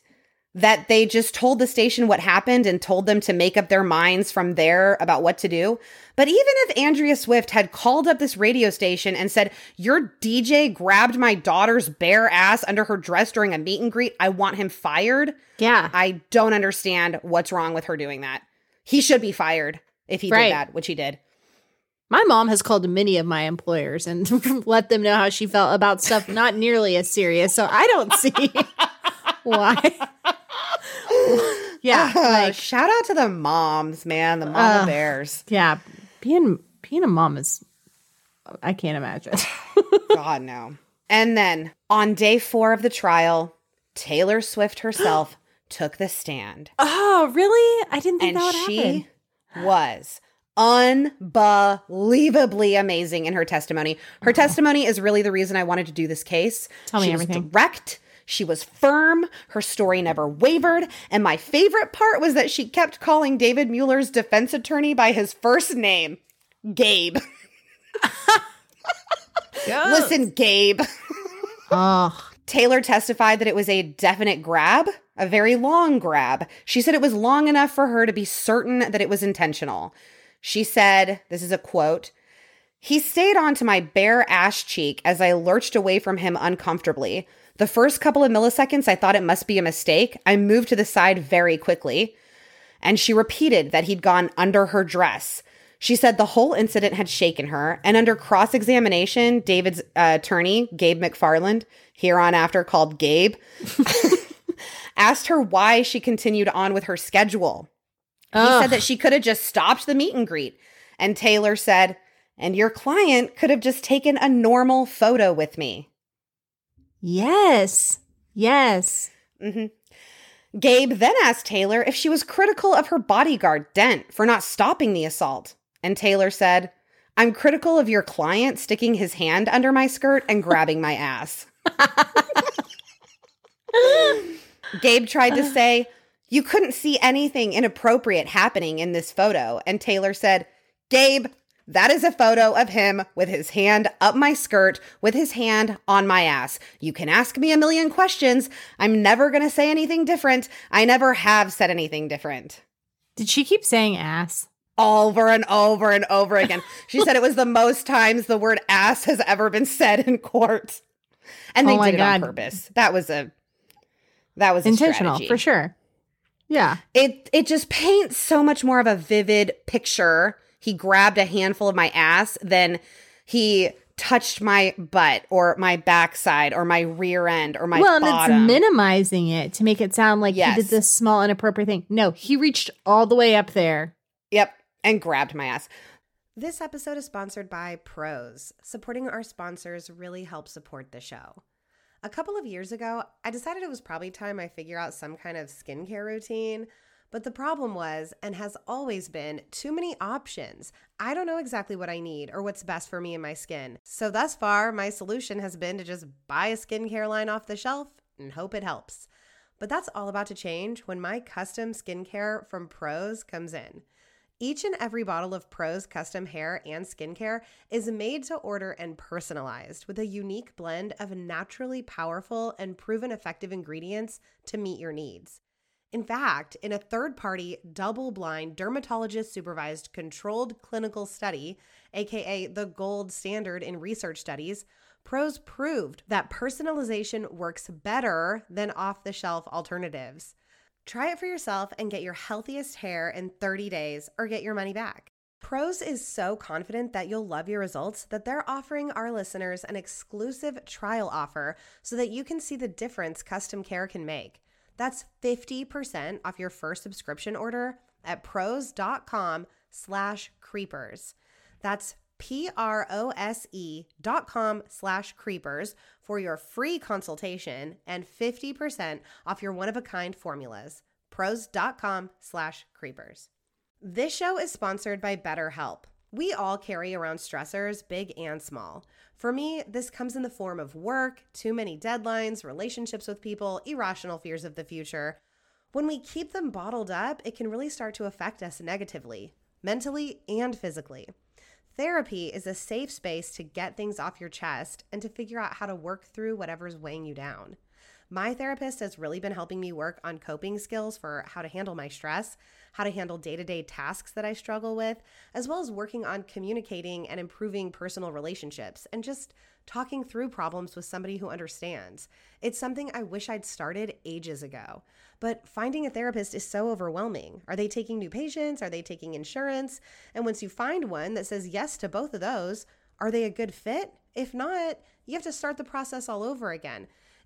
that they just told the station what happened and told them to make up their minds from there about what to do. But even if Andrea Swift had called up this radio station and said, Your DJ grabbed my daughter's bare ass under her dress during a meet and greet, I want him fired. Yeah. I don't understand what's wrong with her doing that. He should be fired if he Right. did that, which he did. My mom has called many of my employers and let them know how she felt about stuff not nearly as serious. So I don't see why. yeah. Uh, like, shout out to the moms, man, the mama Uh, bears. yeah. Being being a mom is I can't imagine. God, no. And then on day four of the trial, Taylor Swift herself took the stand. oh, really? I didn't think and that would she happen. was unbelievably amazing in her testimony. Her testimony is really the reason I wanted to do this case. Tell me she everything. Was direct. She was firm. Her story never wavered. And my favorite part was that she kept calling David Mueller's defense attorney by his first name, Gabe. Listen, Gabe. Oh, Taylor testified that it was a definite grab, a very long grab. She said it was long enough for her to be certain that it was intentional. She said, this is a quote, he stayed onto my bare ash cheek as I lurched away from him uncomfortably. The first couple of milliseconds, I thought it must be a mistake. I moved to the side very quickly. And she repeated that he'd gone under her dress. She said the whole incident had shaken her. And under cross examination, David's uh, attorney, Gabe McFarland, here on after called Gabe, asked her why she continued on with her schedule. He Ugh. said that she could have just stopped the meet and greet. And Taylor said, and your client could have just taken a normal photo with me. yes, yes. Mm-hmm. Gabe then asked Taylor if she was critical of her bodyguard, Dent, for not stopping the assault. And Taylor said, I'm critical of your client sticking his hand under my skirt and grabbing my ass. Gabe tried to say, You couldn't see anything inappropriate happening in this photo. And Taylor said, Gabe, that is a photo of him with his hand up my skirt, with his hand on my ass. You can ask me a million questions. I'm never going to say anything different. I never have said anything different. Did she keep saying ass? Over and over and over again. She said it was the most times the word ass has ever been said in court. And oh they Oh did it on purpose. That was a that was Intentional, for sure. Yeah. it it just paints so much more of a vivid picture. He grabbed a handful of my ass than he touched my butt or my backside or my rear end or my well, and bottom. it's minimizing it to make it sound like Yes. he did this small inappropriate thing. No, he reached all the way up there. yep, and grabbed my ass. This episode is sponsored by Prose. Supporting our sponsors really helps support the show. A couple of years ago, I decided it was probably time I figure out some kind of skincare routine. But the problem was, and has always been, too many options. I don't know exactly what I need or what's best for me and my skin. So, thus far, my solution has been to just buy a skincare line off the shelf and hope it helps. But that's all about to change when my custom skincare from Prose comes in. Each and every bottle of Prose custom hair and skincare is made to order and personalized with a unique blend of naturally powerful and proven effective ingredients to meet your needs. In fact, in a third party, double blind, dermatologist supervised controlled clinical study, aka the gold standard in research studies, Prose proved that personalization works better than off the shelf alternatives. Try it for yourself and get your healthiest hair in 30 days or get your money back. Prose is so confident that you'll love your results that they're offering our listeners an exclusive trial offer so that you can see the difference custom care can make. That's 50% off your first subscription order at prose.com slash creepers. That's P-R-O-S-E dot com slash creepers for your free consultation and 50% off your one-of-a-kind formulas. Prose.com slash creepers. This show is sponsored by BetterHelp. We all carry around stressors, big and small. For me, this comes in the form of work, too many deadlines, relationships with people, irrational fears of the future. When we keep them bottled up, it can really start to affect us negatively, mentally and physically. Therapy is a safe space to get things off your chest and to figure out how to work through whatever's weighing you down. My therapist has really been helping me work on coping skills for how to handle my stress, how to handle day to day tasks that I struggle with, as well as working on communicating and improving personal relationships and just talking through problems with somebody who understands. It's something I wish I'd started ages ago. But finding a therapist is so overwhelming. Are they taking new patients? Are they taking insurance? And once you find one that says yes to both of those, are they a good fit? If not, you have to start the process all over again.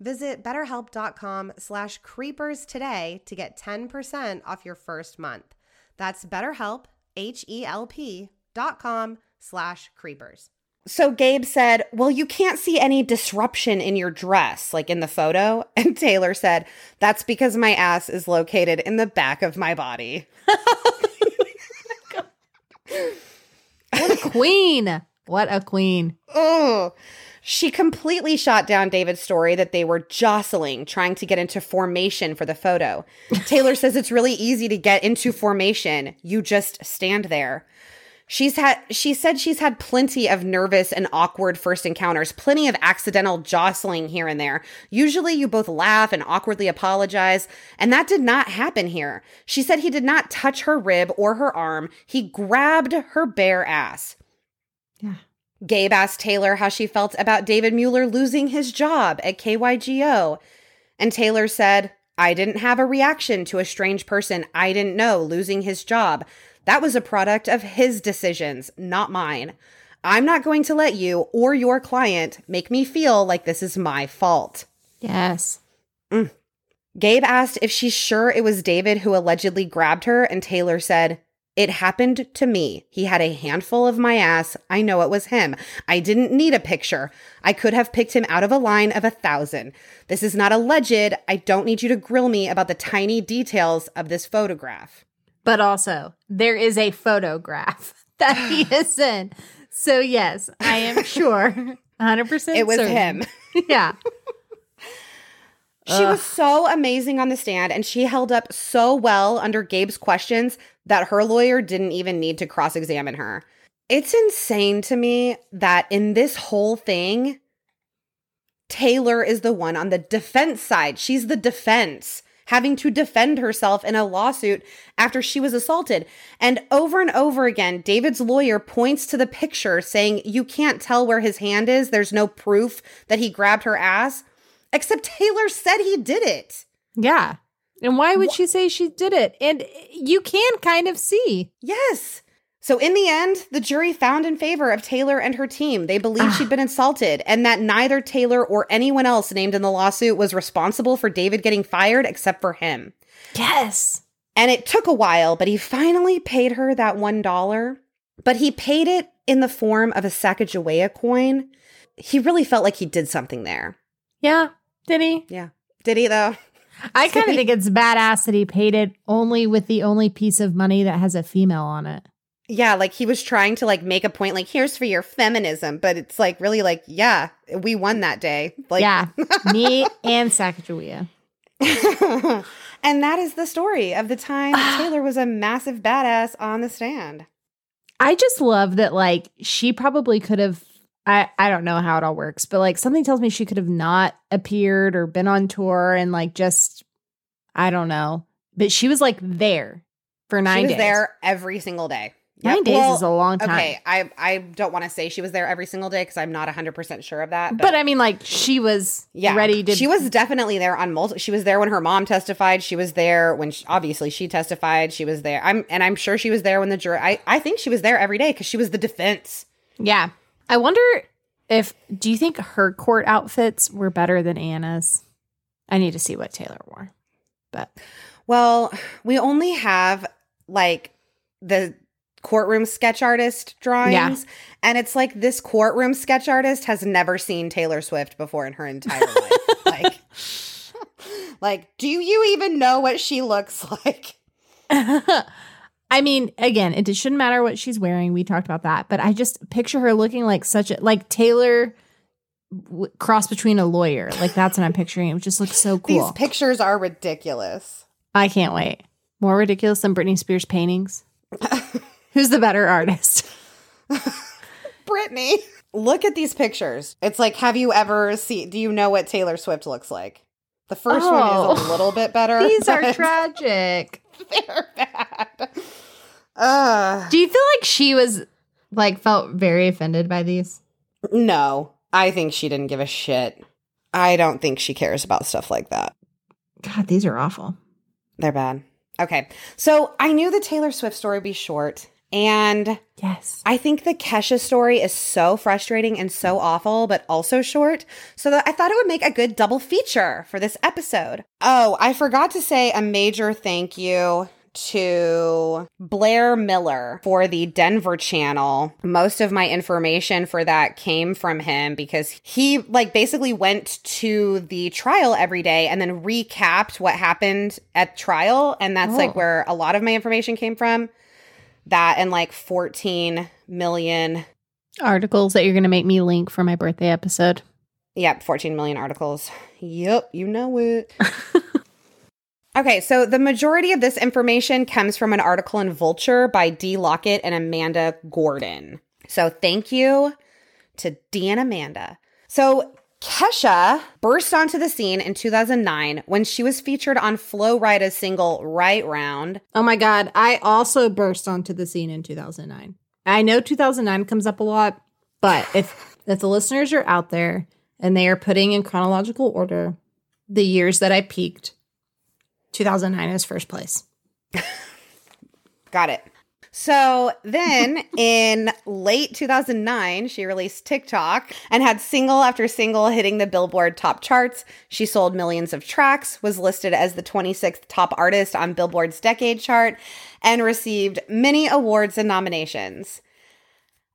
Visit betterhelp.com slash creepers today to get 10% off your first month. That's betterhelp, H-E-L-P dot com slash creepers. So Gabe said, Well, you can't see any disruption in your dress, like in the photo. And Taylor said, That's because my ass is located in the back of my body. what a queen. What a queen. Oh. She completely shot down David's story that they were jostling, trying to get into formation for the photo. Taylor says it's really easy to get into formation. You just stand there. She's had she said she's had plenty of nervous and awkward first encounters, plenty of accidental jostling here and there. Usually you both laugh and awkwardly apologize, and that did not happen here. She said he did not touch her rib or her arm. He grabbed her bare ass. Yeah. Gabe asked Taylor how she felt about David Mueller losing his job at KYGO. And Taylor said, I didn't have a reaction to a strange person I didn't know losing his job. That was a product of his decisions, not mine. I'm not going to let you or your client make me feel like this is my fault. Yes. Mm. Gabe asked if she's sure it was David who allegedly grabbed her, and Taylor said, it happened to me. He had a handful of my ass. I know it was him. I didn't need a picture. I could have picked him out of a line of a thousand. This is not alleged. I don't need you to grill me about the tiny details of this photograph. But also, there is a photograph that he is in. So, yes, I am sure 100% it was certain. him. yeah. She Ugh. was so amazing on the stand and she held up so well under Gabe's questions that her lawyer didn't even need to cross examine her. It's insane to me that in this whole thing, Taylor is the one on the defense side. She's the defense, having to defend herself in a lawsuit after she was assaulted. And over and over again, David's lawyer points to the picture saying, You can't tell where his hand is. There's no proof that he grabbed her ass. Except Taylor said he did it. Yeah. And why would she say she did it? And you can kind of see. Yes. So in the end, the jury found in favor of Taylor and her team. They believed she'd been insulted and that neither Taylor or anyone else named in the lawsuit was responsible for David getting fired except for him. Yes. And it took a while, but he finally paid her that $1. But he paid it in the form of a Sacagawea coin. He really felt like he did something there. Yeah. Did he? Yeah. Did he though? I kind of think it's badass that he paid it only with the only piece of money that has a female on it. Yeah, like he was trying to like make a point like here's for your feminism, but it's like really like yeah, we won that day. Like yeah, me and Sacagawea. and that is the story of the time Taylor was a massive badass on the stand. I just love that like she probably could have I I don't know how it all works, but like something tells me she could have not appeared or been on tour and like just I don't know. But she was like there for 9 she was days. there every single day. 9 Yep. days Well, is a long time. Okay, I I don't want to say she was there every single day because I'm not 100% sure of that. But, I mean like she was yeah, ready to She was definitely there on multiple. She was there when her mom testified. She was there when she, obviously she testified. She was there. I'm and I'm sure she was there when the jury. I I think she was there every day because she was the defense. Yeah. I wonder if do you think her court outfits were better than Anna's? I need to see what Taylor wore. But Well, we only have like the courtroom sketch artist drawings. And it's like this courtroom sketch artist has never seen Taylor Swift before in her entire life. like like, do you even know what she looks like? I mean, again, it shouldn't matter what she's wearing. We talked about that, but I just picture her looking like such a like Taylor w- cross between a lawyer. Like that's what I'm picturing. It just looks so cool. These pictures are ridiculous. I can't wait. More ridiculous than Britney Spears paintings. Who's the better artist? Britney. Look at these pictures. It's like, have you ever seen? Do you know what Taylor Swift looks like? The first one is a Oh. little bit better. These are tragic. They're bad. Uh, Do you feel like she was like felt very offended by these? no, I think she didn't give a shit. I don't think she cares about stuff like that. God, these are awful. They're bad. Okay. So I knew the Taylor Swift story would be short. And Yes. I think the Kesha story is so frustrating and so awful, but also short. So that I thought it would make a good double feature for this episode. Oh, I forgot to say a major thank you to Blair Miller for the Denver channel. Most of my information for that came from him because he like basically went to the trial every day and then recapped what happened at trial and that's Oh. like where a lot of my information came from that and like 14 million Articles that you're going to make me link for my birthday episode. yep 14 million articles. Yep you know it. Okay so the majority of this information comes from an article in vulture by Dee Lockett and amanda gordon. So thank you to Dee and amanda. So Kesha burst onto the scene in 2009 when she was featured on Flo Rida's single Right Round. Oh my God. I also burst onto the scene in 2009. I know 2009 comes up a lot, but if if the listeners are out there and they are putting in chronological order the years that I peaked, 2009 is first place. Got it. So then in late 2009, she released TikTok and had single after single hitting the Billboard top charts. She sold millions of tracks, was listed as the 26th top artist on Billboard's decade chart, and received many awards and nominations.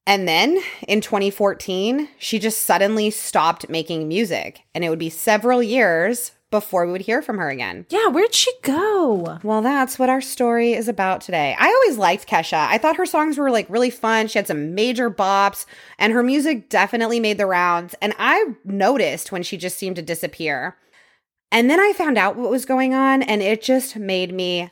And then in 2014, she just suddenly stopped making music, and it would be several years before we would hear from her again. Yeah, where'd she go? Well, that's what our story is about today. I always liked Kesha. I thought her songs were like really fun. She had some major bops, and her music definitely made the rounds. And I noticed when she just seemed to disappear. And then I found out what was going on, and it just made me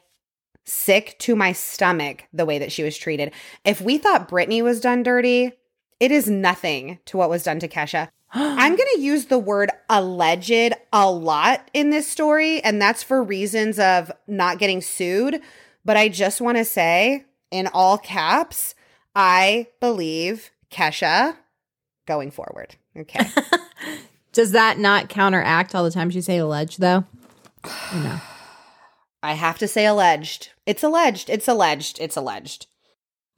sick to my stomach the way that she was treated. If we thought Britney was done dirty, it is nothing to what was done to Kesha. I'm going to use the word alleged a lot in this story, and that's for reasons of not getting sued. But I just want to say, in all caps, I believe Kesha going forward. Okay. Does that not counteract all the times you say alleged, though? No. I have to say alleged. It's alleged. It's alleged. It's alleged.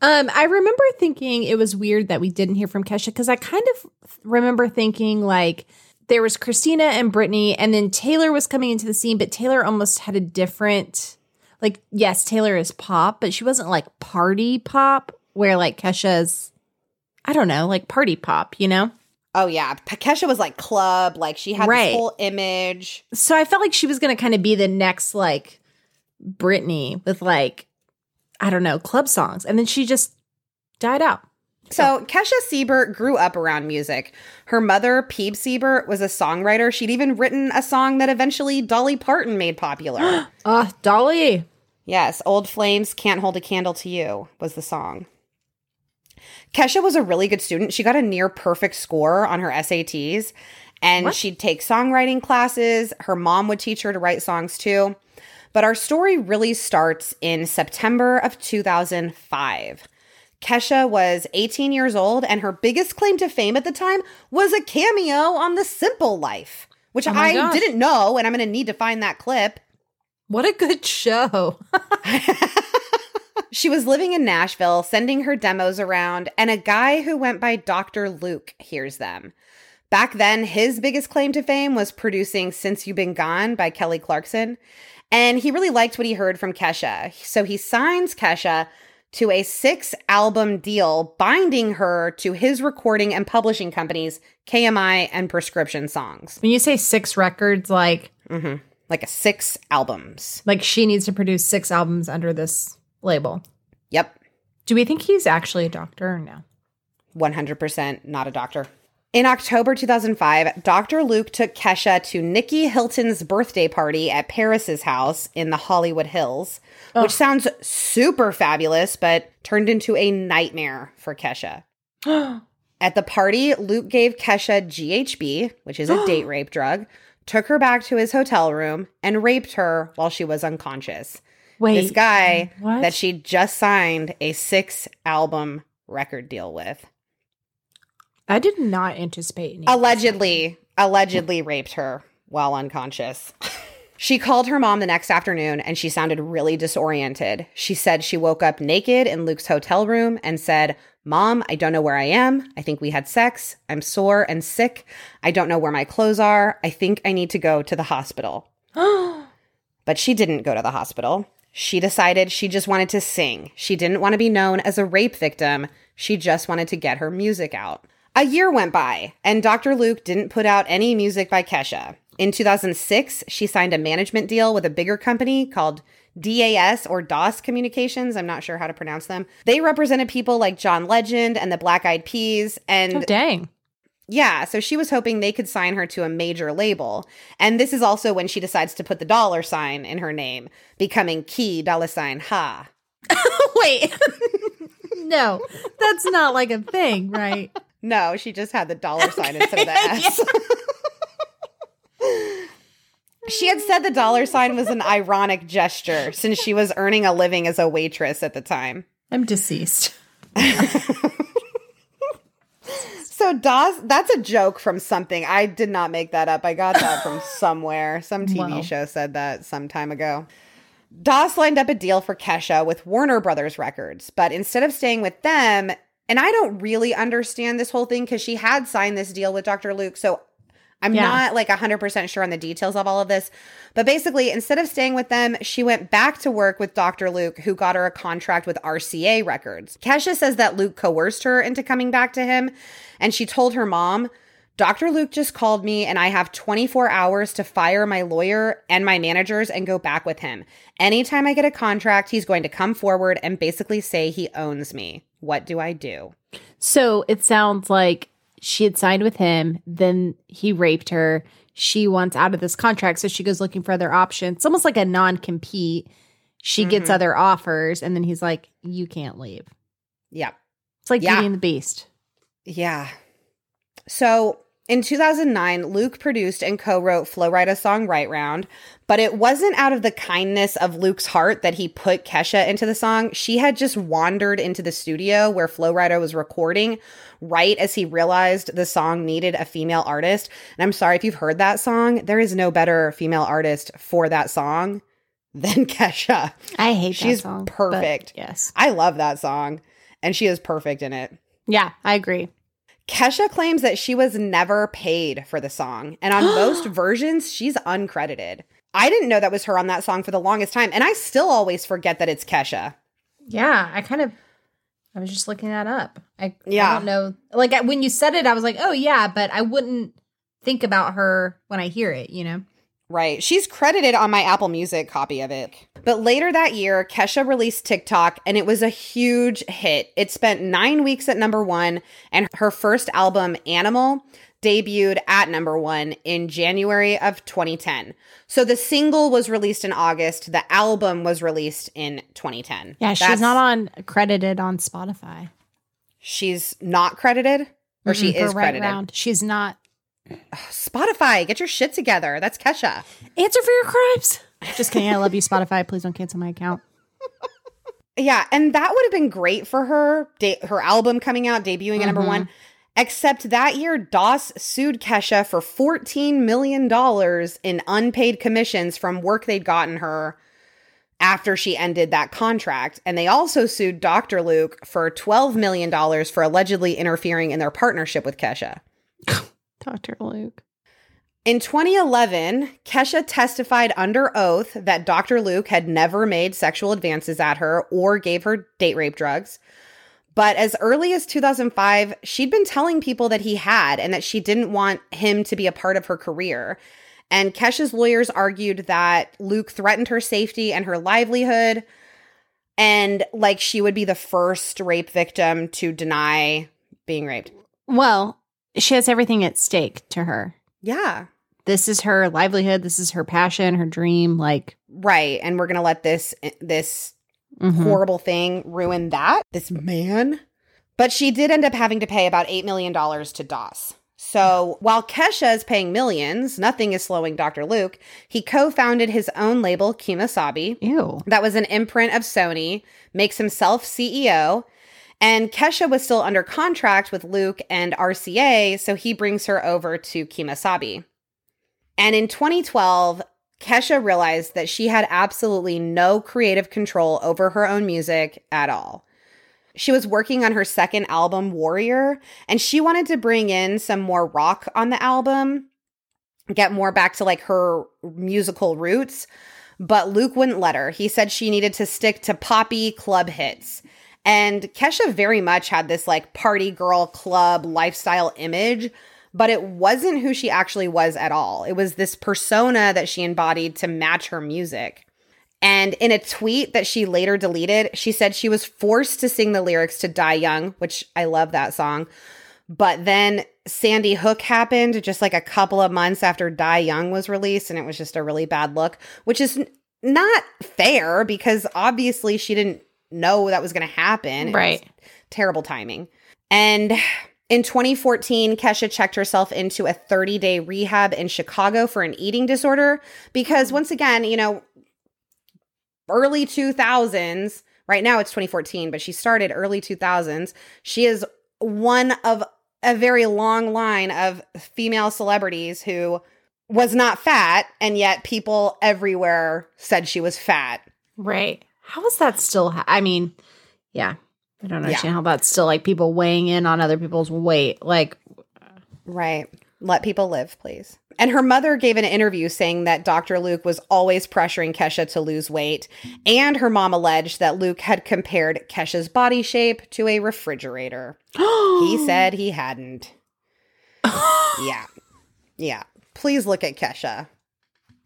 Um, I remember thinking it was weird that we didn't hear from Kesha because I kind of remember thinking like there was Christina and Britney, and then Taylor was coming into the scene, but Taylor almost had a different, like, yes, Taylor is pop, but she wasn't like party pop, where like Kesha's, I don't know, like party pop, you know? Oh yeah, Kesha was like club, like she had Right. this whole image. So I felt like she was going to kind of be the next like Britney with like, I don't know, club songs. And then she just died out. So Kesha Sebert grew up around music. Her mother, Pebe Sebert, was a songwriter. She'd even written a song that eventually Dolly Parton made popular. Uh, Dolly. yes, Old Flames Can't Hold a Candle to You was the song. Kesha was a really good student. She got a near perfect score on her SATs and What? she'd take songwriting classes. Her mom would teach her to write songs too. But our story really starts in September of 2005. Kesha was 18 years old, and her biggest claim to fame at the time was a cameo on The Simple Life, which Oh I gosh. didn't know, and I'm going to need to find that clip. What a good show. She was living in Nashville, sending her demos around, and a guy who went by Dr. Luke hears them. Back then, his biggest claim to fame was producing Since You've Been Gone by Kelly Clarkson. And he really liked what he heard from Kesha. So he signs Kesha to a six album deal, binding her to his recording and publishing companies, KMI and Prescription Songs. when you say six records, like hmm like a six albums. Like she needs to produce six albums under this label. Yep. Do we think he's actually a doctor or no? 100% not a doctor. In October 2005, Dr. Luke took Kesha to Nicky Hilton's birthday party at Paris's house in the Hollywood Hills, Oh. which sounds super fabulous, but turned into a nightmare for Kesha. At the party, Luke gave Kesha GHB, which is a date rape drug, took her back to his hotel room, and raped her while she was unconscious. Wait. this guy what? that she just signed a six album record deal with. I did not anticipate any. allegedly allegedly raped her while unconscious she called her mom the next afternoon and she sounded really disoriented she said she woke up naked in luke's hotel room and said mom i don't know where i am i think we had sex i'm sore and sick i don't know where my clothes are i think i need to go to the hospital but she didn't go to the hospital. She decided she just wanted to sing. She didn't want to be known as a rape victim. She just wanted to get her music out. A year went by, and Dr. Luke didn't put out any music by Kesha. In 2006, she signed a management deal with a bigger company called DAS or DOS Communications. I'm not sure how to pronounce them. They represented people like John Legend and the Black Eyed Peas. And oh, dang. yeah, so she was hoping they could sign her to a major label. And this is also when she decides to put the dollar sign in her name, becoming Key dollar sign Ha. Wait. no, that's not like a thing, right? No, she just had the dollar sign instead of the S. she had said the dollar sign was an ironic gesture since she was earning a living as a waitress at the time. I'm deceased. So DOS, that's a joke from something. I did not make that up. I got that from somewhere. Some TV Wow. show said that some time ago. DOS lined up a deal for Kesha with Warner Brothers Records, but instead of staying with them, and I don't really understand this whole thing because she had signed this deal with Dr. Luke, so I'm Yeah. not like 100% sure on the details of all of this. But basically, instead of staying with them, she went back to work with Dr. Luke, who got her a contract with RCA Records. Kesha says that Luke coerced her into coming back to him, and she told her mom, Dr. Luke just called me, and I have 24 hours to fire my lawyer and my managers and go back with him. Anytime I get a contract, he's going to come forward and basically say he owns me. What do I do? So it sounds like she had signed with him, then he raped her. She wants out of this contract, so she goes looking for other options. It's almost like a non compete. She gets Mhm. other offers, and then he's like, You can't leave. Yeah. It's like Yeah. Beauty and the Beast. Yeah. So in 2009, Luke produced and co wrote Flo Rida song Right Round, but it wasn't out of the kindness of Luke's heart that he put Kesha into the song. She had just wandered into the studio where Flo Rida was recording right as he realized the song needed a female artist. And I'm sorry if you've heard that song, there is no better female artist for that song than Kesha. I hate She's that song. perfect. Yes. I love that song, and she is perfect in it. Yeah, I agree. Kesha claims that she was never paid for the song, and on most versions, she's uncredited. I didn't know that was her on that song for the longest time, and I still always forget that it's Kesha. Yeah, I kind of. I was just looking that up. I, Yeah. I don't know. Like when you said it, I was like, oh yeah, but I wouldn't think about her when I hear it. You know. Right. She's credited on my Apple Music copy of it. But later that year, Kesha released TikTok and it was a huge hit. It spent nine weeks at number one, and her first album, Animal, debuted at number one in January of 2010. So the single was released in August, the album was released in 2010. Yeah, she's That's- not on credited on Spotify. She's not credited, or she Mhm, for is Right credited. Round. She's not. Spotify, get your shit together. That's Kesha. Answer for your crimes. Just kidding. I love you, Spotify. Please don't cancel my account. Yeah, and that would have been great for her. Da- her album coming out, debuting at number Mhm. one. Except that year, Doss sued Kesha for $14 million in unpaid commissions from work they'd gotten her after she ended that contract. And they also sued Dr. Luke for $12 million for allegedly interfering in their partnership with Kesha. Dr. Luke. In 2011, Kesha testified under oath that Dr. Luke had never made sexual advances at her or gave her date rape drugs. But as early as 2005, she'd been telling people that he had and that she didn't want him to be a part of her career. And Kesha's lawyers argued that Luke threatened her safety and her livelihood, and like she would be the first rape victim to deny being raped. Well, she has everything at stake to her. Yeah. This is her livelihood. This is her passion, her dream. Like, Right. And we're going to let this this mhm. horrible thing ruin that. This man. But she did end up having to pay about $8 million to Doss. So while Kesha is paying millions, nothing is slowing Dr. Luke. He co founded his own label, Kemosabe. ew. That was an imprint of Sony, makes himself CEO. And Kesha was still under contract with Luke and RCA, so he brings her over to Kemosabe. And in 2012, Kesha realized that she had absolutely no creative control over her own music at all. She was working on her second album, Warrior, and she wanted to bring in some more rock on the album, get more back to like her musical roots. But Luke wouldn't let her. He said she needed to stick to poppy club hits. And Kesha very much had this like party girl club lifestyle image, but it wasn't who she actually was at all. It was this persona that she embodied to match her music. And in a tweet that she later deleted, she said she was forced to sing the lyrics to Die Young, which I love that song. But then Sandy Hook happened just like a couple of months after Die Young was released, and it was just a really bad look, which is not fair because obviously she didn't know that was going to happen. Right. terrible timing. And in 2014, Kesha checked herself into a 30 day rehab in Chicago for an eating disorder because, once again, you know, early 2000s, right now it's 2014, but she started early 2000s. She is one of a very long line of female celebrities who was not fat, and yet people everywhere said she was fat. Right. How is that still? Ha- I mean, yeah. I don't Yeah. understand how that's still like people weighing in on other people's weight. Like, Right. Let people live, please. And her mother gave an interview saying that Dr. Luke was always pressuring Kesha to lose weight. And her mom alleged that Luke had compared Kesha's body shape to a refrigerator. He said he hadn't. yeah. Yeah. Please look at Kesha.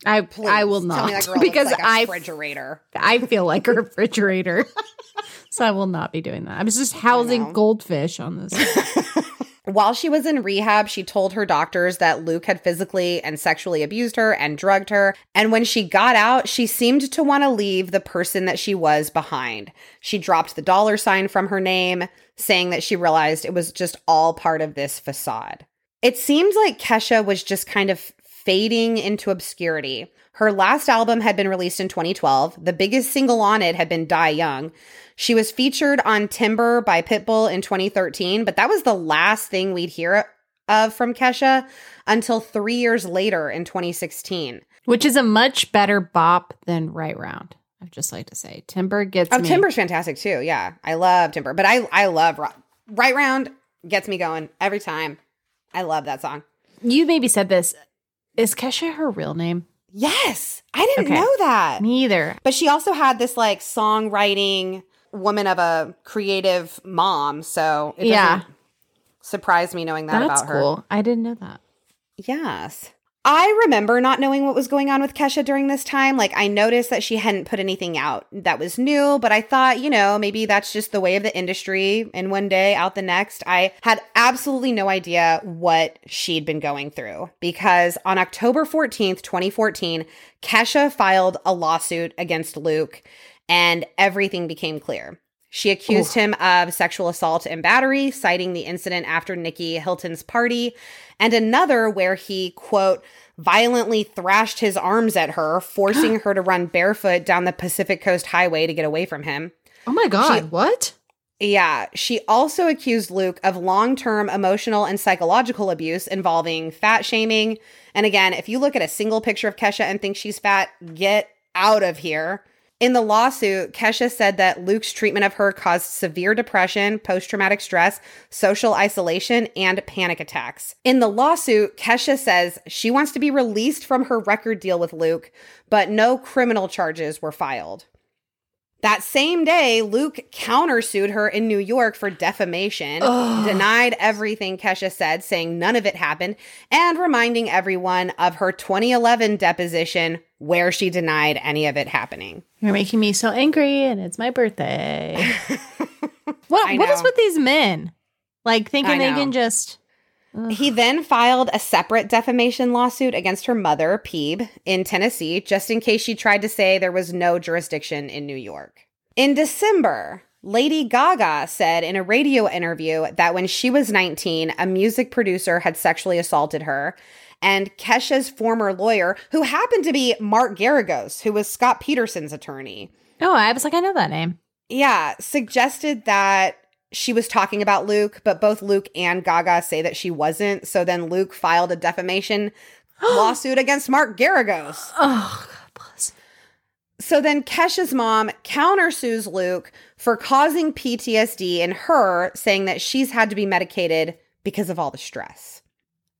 I Please. I will Tell not me that girl because like a I refrigerator. I feel like a refrigerator, so I will not be doing that. I was just housing goldfish on this. While she was in rehab, she told her doctors that Luke had physically and sexually abused her and drugged her. And when she got out, she seemed to want to leave the person that she was behind. She dropped the dollar sign from her name, saying that she realized it was just all part of this facade. It seemed like Kesha was just kind of fading into obscurity. Her last album had been released in 2012. The biggest single on it had been Die Young. She was featured on Timber by Pitbull in 2013, but that was the last thing we'd hear of from Kesha until three years later in 2016. which is a much better bop than Right Round. I'd just like to say Timber gets Oh, me. Timber's fantastic too. Yeah, I love Timber, but I I love Right Round gets me going every time. I love that song. You maybe said this. Is Kesha her real name? Yes, I didn't Okay. know that. Me either. But she also had this like songwriting woman of a creative mom, so it Yeah. surprise me knowing that That's about her. cool. I didn't know that. Yes. I remember not knowing what was going on with Kesha during this time. Like, I noticed that she hadn't put anything out that was new, but I thought, you know, maybe that's just the way of the industry. And one day out the next, I had absolutely no idea what she'd been going through because on October 14th, 2014, Kesha filed a lawsuit against Luke and everything became clear. She accused him of sexual assault and battery, citing the incident after Nicky Hilton's party, and another where he, quote, violently thrashed his arms at her, forcing her to run barefoot down the Pacific Coast Highway to get away from him. Oh my god! She- what? Yeah, she also accused Luke of long term emotional and psychological abuse involving fat shaming. And again, if you look at a single picture of Kesha and think she's fat, get out of here. In the lawsuit, Kesha said that Luke's treatment of her caused severe depression, post traumatic stress, social isolation, and panic attacks. In the lawsuit, Kesha says she wants to be released from her record deal with Luke, but no criminal charges were filed. That same day, Luke countersued her in New York for defamation, denied everything Kesha said, saying none of it happened, and reminding everyone of her 2011 deposition where she denied any of it happening. You're making me so angry, and it's my birthday. what what is with these men? Like thinking they can just He then filed a separate defamation lawsuit against her mother, Pebe, in Tennessee, just in case she tried to say there was no jurisdiction in New York. In December, Lady Gaga said in a radio interview that when she was 19, a music producer had sexually assaulted her. And Kesha's former lawyer, who happened to be Mark Geragos, who was Scott Peterson's attorney, Oh, I was like, I know that name. yeah, suggested that she was talking about Luke, but both Luke and Gaga say that she wasn't. So then Luke filed a defamation lawsuit against Mark Geragos. Oh, God bless. So then Kesha's mom countersues Luke for causing PTSD in her, saying that she's had to be medicated because of all the stress.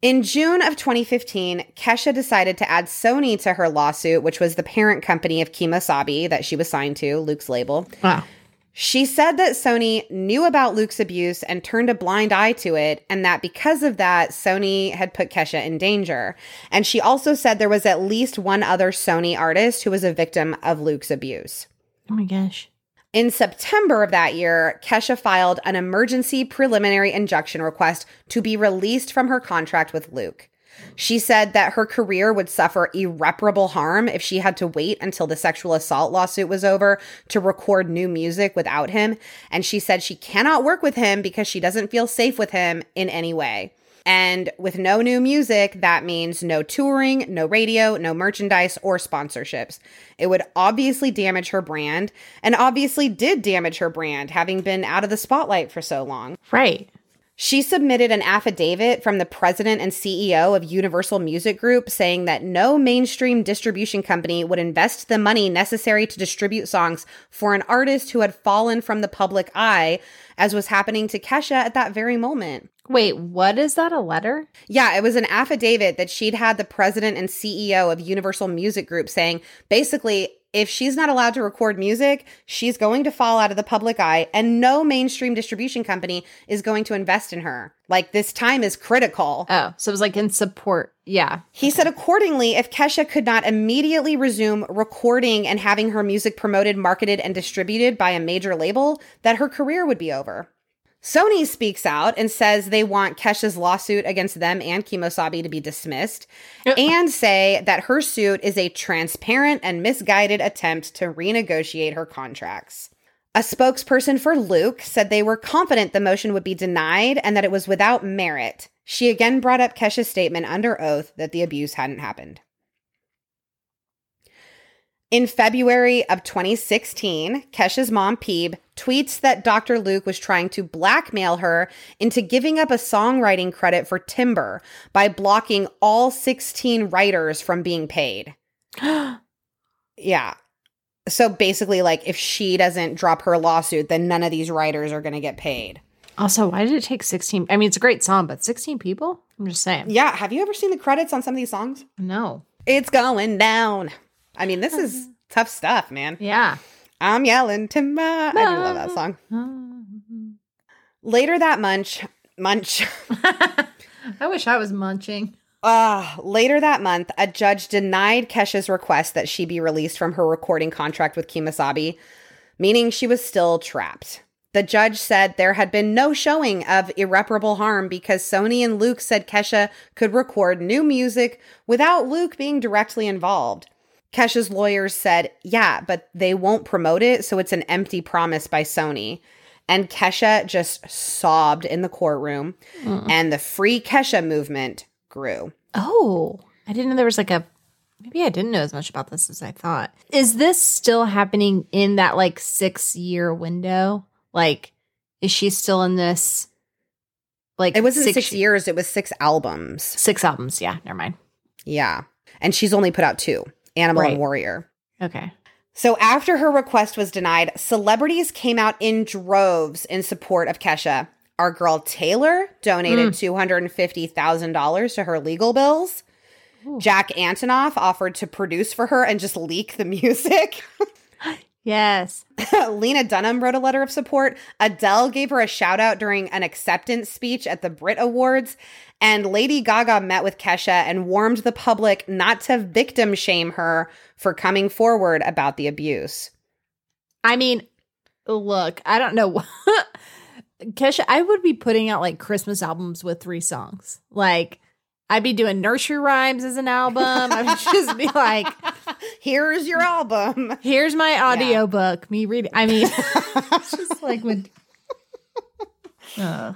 In June of 2015, Kesha decided to add Sony to her lawsuit, which was the parent company of Kemosabe that she was signed to, Luke's label. Wow. She said that Sony knew about Luke's abuse and turned a blind eye to it, and that because of that, Sony had put Kesha in danger. And she also said there was at least one other Sony artist who was a victim of Luke's abuse. Oh my gosh. In September of that year, Kesha filed an emergency preliminary injunction request to be released from her contract with Luke. She said that her career would suffer irreparable harm if she had to wait until the sexual assault lawsuit was over to record new music without him. And she said she cannot work with him because she doesn't feel safe with him in any way. And with no new music, that means no touring, no radio, no merchandise, or sponsorships. It would obviously damage her brand, and obviously did damage her brand, having been out of the spotlight for so long. Right. She submitted an affidavit from the president and CEO of Universal Music Group saying that no mainstream distribution company would invest the money necessary to distribute songs for an artist who had fallen from the public eye, as was happening to Kesha at that very moment. Wait, what is that? A letter? Yeah, it was an affidavit that she'd had the president and CEO of Universal Music Group saying basically, if she's not allowed to record music, she's going to fall out of the public eye, and no mainstream distribution company is going to invest in her. Like, this time is critical. Oh, so it was like in support. Yeah. He said, accordingly, if Kesha could not immediately resume recording and having her music promoted, marketed, and distributed by a major label, that her career would be over. Sony speaks out and says they want Kesha's lawsuit against them and Kemosabe to be dismissed Yep. and say that her suit is a transparent and misguided attempt to renegotiate her contracts. A spokesperson for Luke said they were confident the motion would be denied and that it was without merit. She again brought up Kesha's statement under oath that the abuse hadn't happened. In February of 2016, Kesha's mom, Pebe, tweets that Dr. Luke was trying to blackmail her into giving up a songwriting credit for Timber by blocking all 16 writers from being paid. Yeah. So basically, like, if she doesn't drop her lawsuit, then none of these writers are going to get paid. Also, why did it take 16? I mean, it's a great song, but 16 people? I'm just saying. Yeah. Have you ever seen the credits on some of these songs? No. It's going down. I mean, this is tough stuff, man. Yeah. I'm yelling timber. I do love that song. Later that munch, munch. I wish I was munching. Uh, later that month, a judge denied Kesha's request that she be released from her recording contract with Kemosabe, meaning she was still trapped. The judge said there had been no showing of irreparable harm because Sony and Luke said Kesha could record new music without Luke being directly involved. Kesha's lawyers said, yeah, but they won't promote it, so it's an empty promise by Sony. And Kesha just sobbed in the courtroom, mm. and the Free Kesha movement grew. Oh, I didn't know there was like a. Maybe I didn't know as much about this as I thought. Is this still happening in that like six year window? Like, is she still in this? Like, It wasn't six, years, it was six albums. Six albums. Yeah, never mind. Yeah. And she's only put out two Animal Right. and Warrior. Okay. So after her request was denied, celebrities came out in droves in support of Kesha. Our girl Taylor donated mm. $250,000 to her legal bills. Jack Antonoff offered to produce for her and just leak the music. Yes. Lena Dunham wrote a letter of support. Adele gave her a shout out during an acceptance speech at the Brit Awards. And Lady Gaga met with Kesha and warned the public not to victim shame her for coming forward about the abuse. I mean, look, I don't know. Kesha, I would be putting out like Christmas albums with three songs. Like, I'd be doing nursery rhymes as an album. I would just be like, here's your album. Here's my audiobook. Yeah. Me reading. I mean, it's just like when. Uh.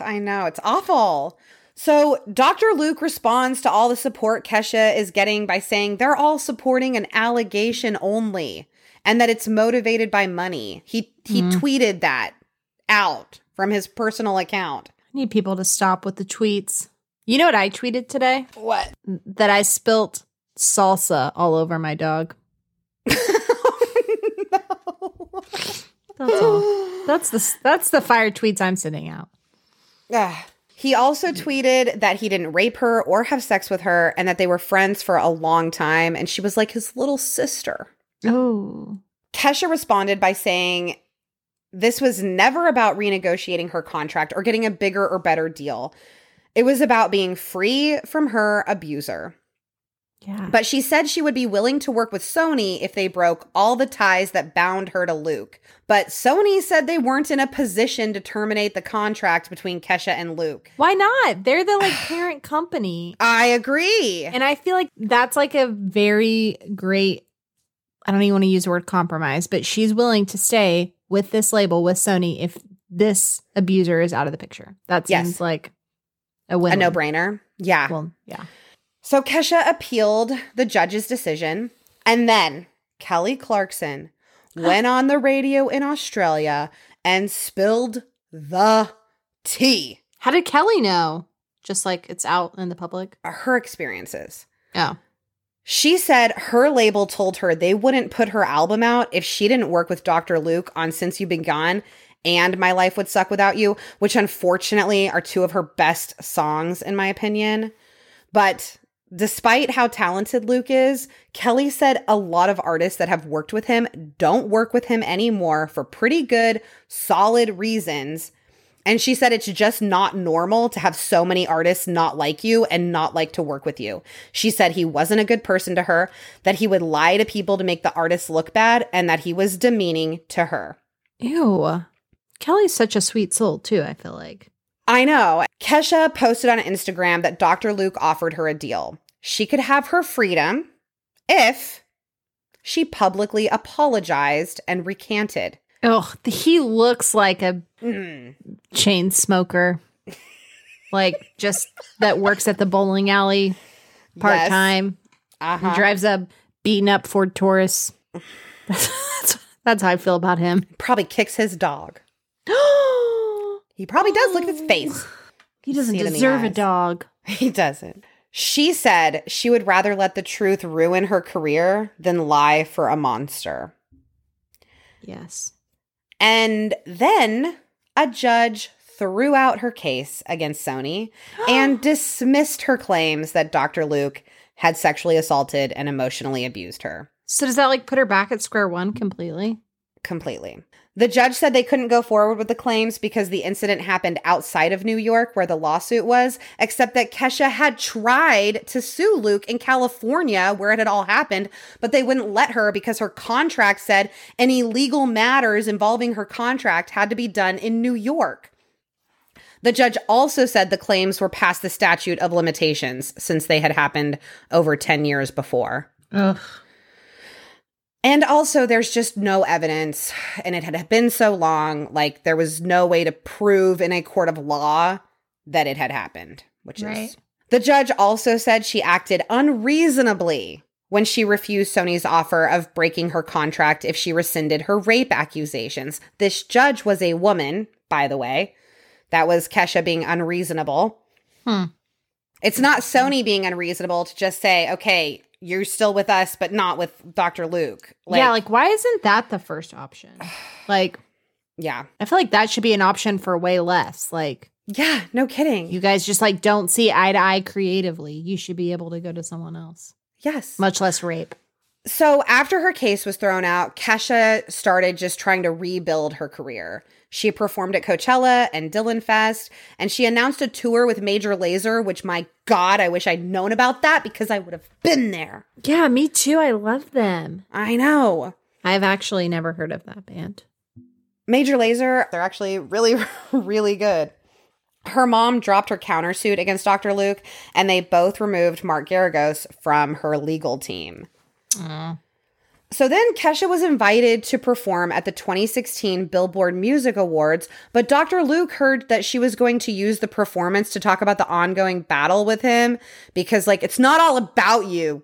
I know. It's awful. So, Dr. Luke responds to all the support Kesha is getting by saying they're all supporting an allegation only and that it's motivated by money. He he mm. tweeted that out from his personal account. I need people to stop with the tweets. You know what I tweeted today? What? That I spilt salsa all over my dog. no. That's all. That's the that's the fire tweets I'm sending out. Yeah. He also tweeted that he didn't rape her or have sex with her and that they were friends for a long time and she was like his little sister. Oh. Kesha responded by saying this was never about renegotiating her contract or getting a bigger or better deal. It was about being free from her abuser. Yeah. But she said she would be willing to work with Sony if they broke all the ties that bound her to Luke. But Sony said they weren't in a position to terminate the contract between Kesha and Luke. Why not? They're the like parent company. I agree. And I feel like that's like a very great I don't even want to use the word compromise, but she's willing to stay with this label with Sony if this abuser is out of the picture. That seems yes. like a win. A no brainer. Yeah. Well, yeah. So Kesha appealed the judge's decision. And then Kelly Clarkson went on the radio in Australia and spilled the tea. How did Kelly know? Just like it's out in the public? Uh, her experiences. Oh. She said her label told her they wouldn't put her album out if she didn't work with Dr. Luke on Since You've Been Gone and My Life Would Suck Without You, which unfortunately are two of her best songs, in my opinion. But despite how talented Luke is, Kelly said a lot of artists that have worked with him don't work with him anymore for pretty good, solid reasons. And she said it's just not normal to have so many artists not like you and not like to work with you. She said he wasn't a good person to her, that he would lie to people to make the artists look bad, and that he was demeaning to her. Ew. Kelly's such a sweet soul, too, I feel like. I know. Kesha posted on Instagram that Dr. Luke offered her a deal. She could have her freedom if she publicly apologized and recanted. Oh, he looks like a mm. chain smoker. like just that works at the bowling alley part time. Yes. Uh-huh. Drives a beaten up Ford Taurus. That's, that's how I feel about him. Probably kicks his dog. He probably does. Look at his face. He doesn't deserve a dog. He doesn't. She said she would rather let the truth ruin her career than lie for a monster. Yes. And then a judge threw out her case against Sony and dismissed her claims that Dr. Luke had sexually assaulted and emotionally abused her. So does that like put her back at square one completely? Completely. The judge said they couldn't go forward with the claims because the incident happened outside of New York where the lawsuit was, except that Kesha had tried to sue Luke in California where it had all happened, but they wouldn't let her because her contract said any legal matters involving her contract had to be done in New York. The judge also said the claims were past the statute of limitations since they had happened over 10 years before. Ugh. And also, there's just no evidence, and it had been so long, like there was no way to prove in a court of law that it had happened, which right. is. The judge also said she acted unreasonably when she refused Sony's offer of breaking her contract if she rescinded her rape accusations. This judge was a woman, by the way. That was Kesha being unreasonable. Hmm. It's not Sony being unreasonable to just say, okay, you're still with us, but not with Dr. Luke. Like, yeah, like why isn't that the first option? Like, yeah, I feel like that should be an option for way less. Like, yeah, no kidding. You guys just like don't see eye to eye creatively. You should be able to go to someone else. Yes. Much less rape. So after her case was thrown out, Kesha started just trying to rebuild her career. She performed at Coachella and Dylan Fest, and she announced a tour with Major Lazer, which my God, I wish I'd known about that because I would have been there. Yeah, me too. I love them. I know. I've actually never heard of that band. Major Lazer, they're actually really, really good. Her mom dropped her countersuit against Dr. Luke, and they both removed Mark Geragos from her legal team. Aww. So then Kesha was invited to perform at the 2016 Billboard Music Awards, but Dr. Luke heard that she was going to use the performance to talk about the ongoing battle with him because, like, it's not all about you.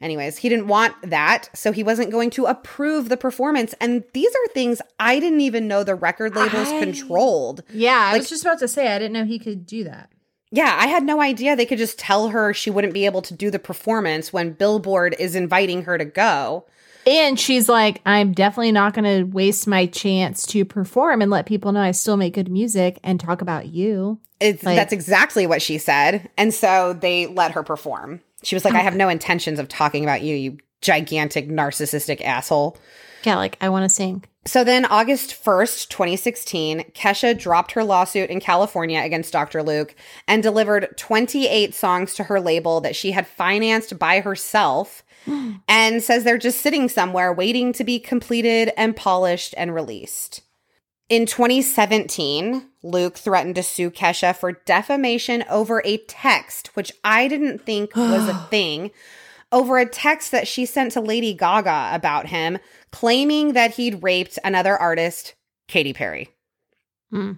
Anyways, he didn't want that, so he wasn't going to approve the performance. And these are things I didn't even know the record labels I- controlled. Yeah, I was just about to say I didn't know he could do that. Yeah, I had no idea they could just tell her she wouldn't be able to do the performance when Billboard is inviting her to go. And she's like, I'm definitely not going to waste my chance to perform and let people know I still make good music and talk about you. It's Like- that's exactly what she said. And so they let her perform. She was like, I have no intentions of talking about you, you gigantic narcissistic asshole. Yeah, like I want to sing. So then, August 1st, 2016, Kesha dropped her lawsuit in California against Dr. Luke and delivered 28 songs to her label that she had financed by herself and says they're just sitting somewhere waiting to be completed and polished and released. In 2017, Luke threatened to sue Kesha for defamation over a text, which I didn't think was a thing, over a text that she sent to Lady Gaga about him, claiming that he'd raped another artist, Katy Perry. Hmm.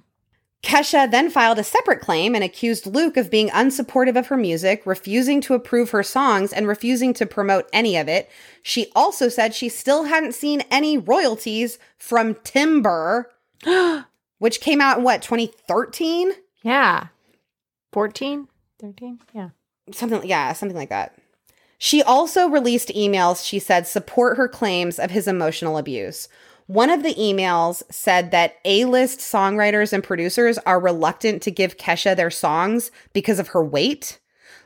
Kesha then filed a separate claim and accused Luke of being unsupportive of her music, refusing to approve her songs, and refusing to promote any of it. She also said she still hadn't seen any royalties from Timber, which came out in what, 2013? Yeah. 14, 13? Yeah. Something, yeah, something like that. She also released emails she said support her claims of his emotional abuse. One of the emails said that A list songwriters and producers are reluctant to give Kesha their songs because of her weight.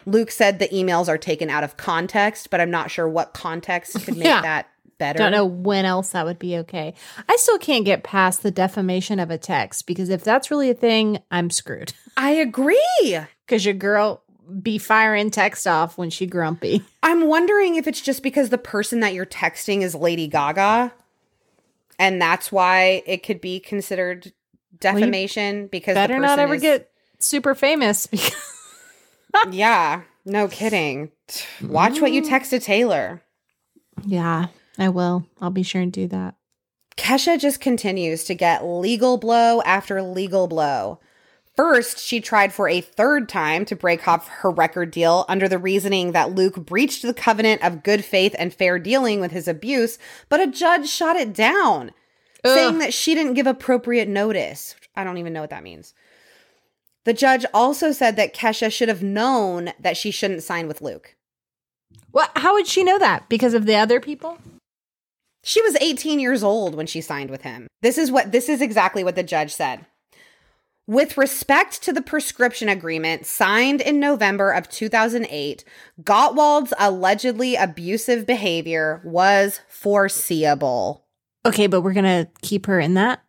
Luke said the emails are taken out of context, but I'm not sure what context could make Yeah. that better. Don't know when else that would be okay. I still can't get past the defamation of a text because if that's really a thing, I'm screwed. I agree. Because your girl be firing text off when she grumpy. I'm wondering if it's just because the person that you're texting is Lady Gaga, and that's why it could be considered defamation because the Better not ever is- get super famous because yeah, no kidding. Watch what you mm. text to Taylor. Yeah, I will. I'll be sure and do that. Kesha just continues to get legal blow after legal blow. First, she tried for a third time to break off her record deal under the reasoning that Luke breached the covenant of good faith and fair dealing with his abuse, but a judge shot it down, saying that she didn't give appropriate notice. I don't even know what that means. The judge also said that Kesha should have known that she shouldn't sign with Luke. Well, How would she know that? Because of the other people? She was 18 years old when she signed with him. This is what this is exactly what the judge said. With respect to the prescription agreement signed in November of 2008, Gottwald's allegedly abusive behavior was foreseeable. Okay, but we're gonna keep her in that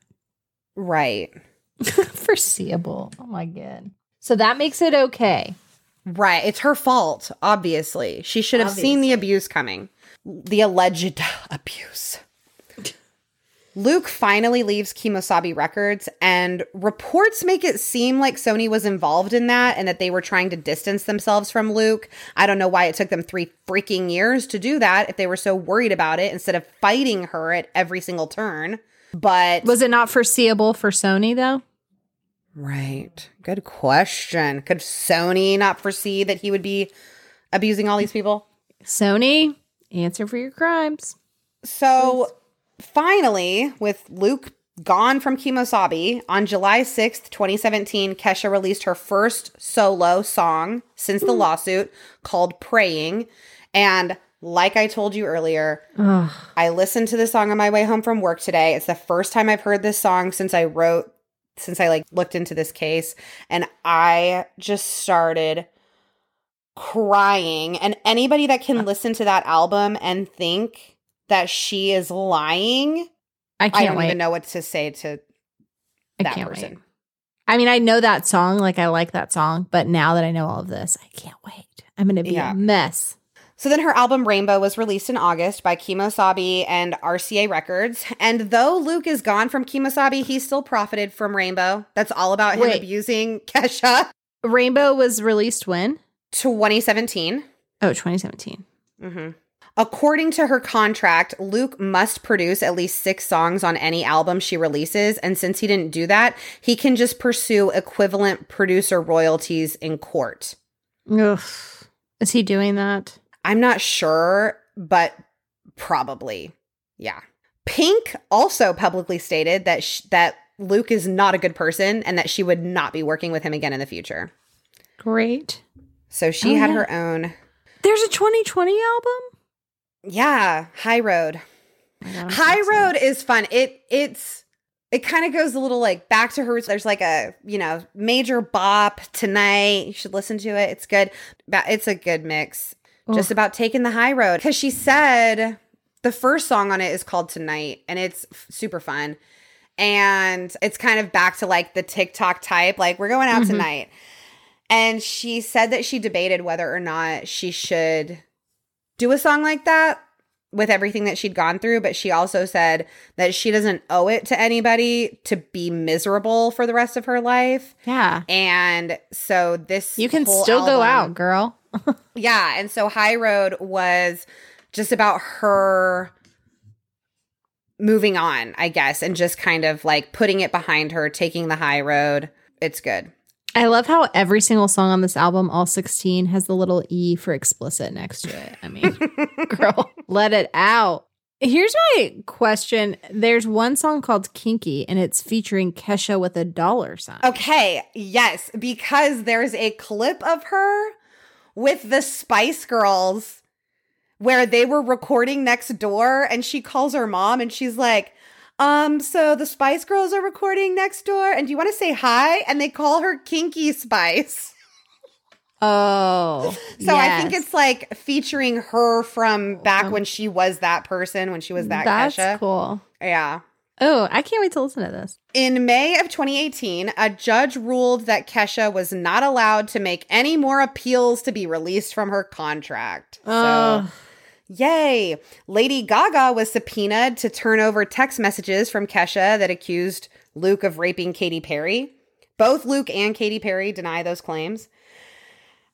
Right. foreseeable. Oh my god. So that makes it okay. Right. It's her fault, obviously. She should have seen the abuse coming. The alleged abuse. Luke finally leaves Kemosabe Records, and reports make it seem like Sony was involved in that and that they were trying to distance themselves from Luke. I don't know why it took them three freaking years to do that if they were so worried about it instead of fighting her at every single turn. But Was it not foreseeable for Sony though? Right. Good question. Could Sony not foresee that he would be abusing all these people? Sony, answer for your crimes. So finally, with Luke gone from Kemosabe, on July 6th, 2017, Kesha released her first solo song since the mm. lawsuit called Praying. And like I told you earlier, Ugh. I listened to the song on my way home from work today. It's the first time I've heard this song since I wrote since I like looked into this case and I just started crying. And anybody that can uh. listen to that album and think that she is lying, I I can't don't wait. even know what to say to I that can't person. wait. I mean, I know that song, like I like that song, but now that I know all of this, I can't wait. I'm gonna be Yeah. a mess. So then her album Rainbow was released in August by Kemosabe and RCA Records. And though Luke is gone from Kemosabe, he still profited from Rainbow. That's all about him abusing Kesha. Rainbow was released when? 2017. Oh, 2017. hmm According to her contract, Luke must produce at least six songs on any album she releases. And since he didn't do that, he can just pursue equivalent producer royalties in court. Ugh. Is he doing that? I'm not sure, but probably. Yeah. Pink also publicly stated that sh- that Luke is not a good person and that she would not be working with him again in the future. Great. So she Oh, had yeah. her own There's a 2020 album? Yeah, High Road. Oh my God, I'm so High. Road is fun. It it's it kind of goes a little like back to her. roots. There's like a you know major bop tonight. You should listen to it. It's good. It's a good mix. Just about taking the high road because she said the first song on it is called Tonight and it's f- super fun. And it's kind of back to like the TikTok type, like we're going out Mhm. tonight. And she said that she debated whether or not she should do a song like that with everything that she'd gone through, but she also said that she doesn't owe it to anybody to be miserable for the rest of her life. Yeah. And so this You can still go out, girl. Yeah, and so High Road was just about her moving on, I guess, and just kind of like putting it behind her, taking the high road. It's good. I love how every single song on this album, all 16, has the little E for explicit next to it. I mean, girl, let it out. Here's my question. There's one song called Kinky, and it's featuring Kesha with a dollar sign. Okay, yes, because there's a clip of her with the Spice Girls where they were recording next door and she calls her mom and she's like, um, so the Spice Girls are recording next door and do you want to say hi? And they call her Kinky Spice. Oh. So I think it's like featuring her from back Um, when she was that person, when she was that Kesha. That's Kesha. cool. Yeah. Oh, I can't wait to listen to this. In May of 2018, a judge ruled that Kesha was not allowed to make any more appeals to be released from her contract. So, Oh, yay. Lady Gaga was subpoenaed to turn over text messages from Kesha that accused Luke of raping Katy Perry. Both Luke and Katy Perry deny those claims.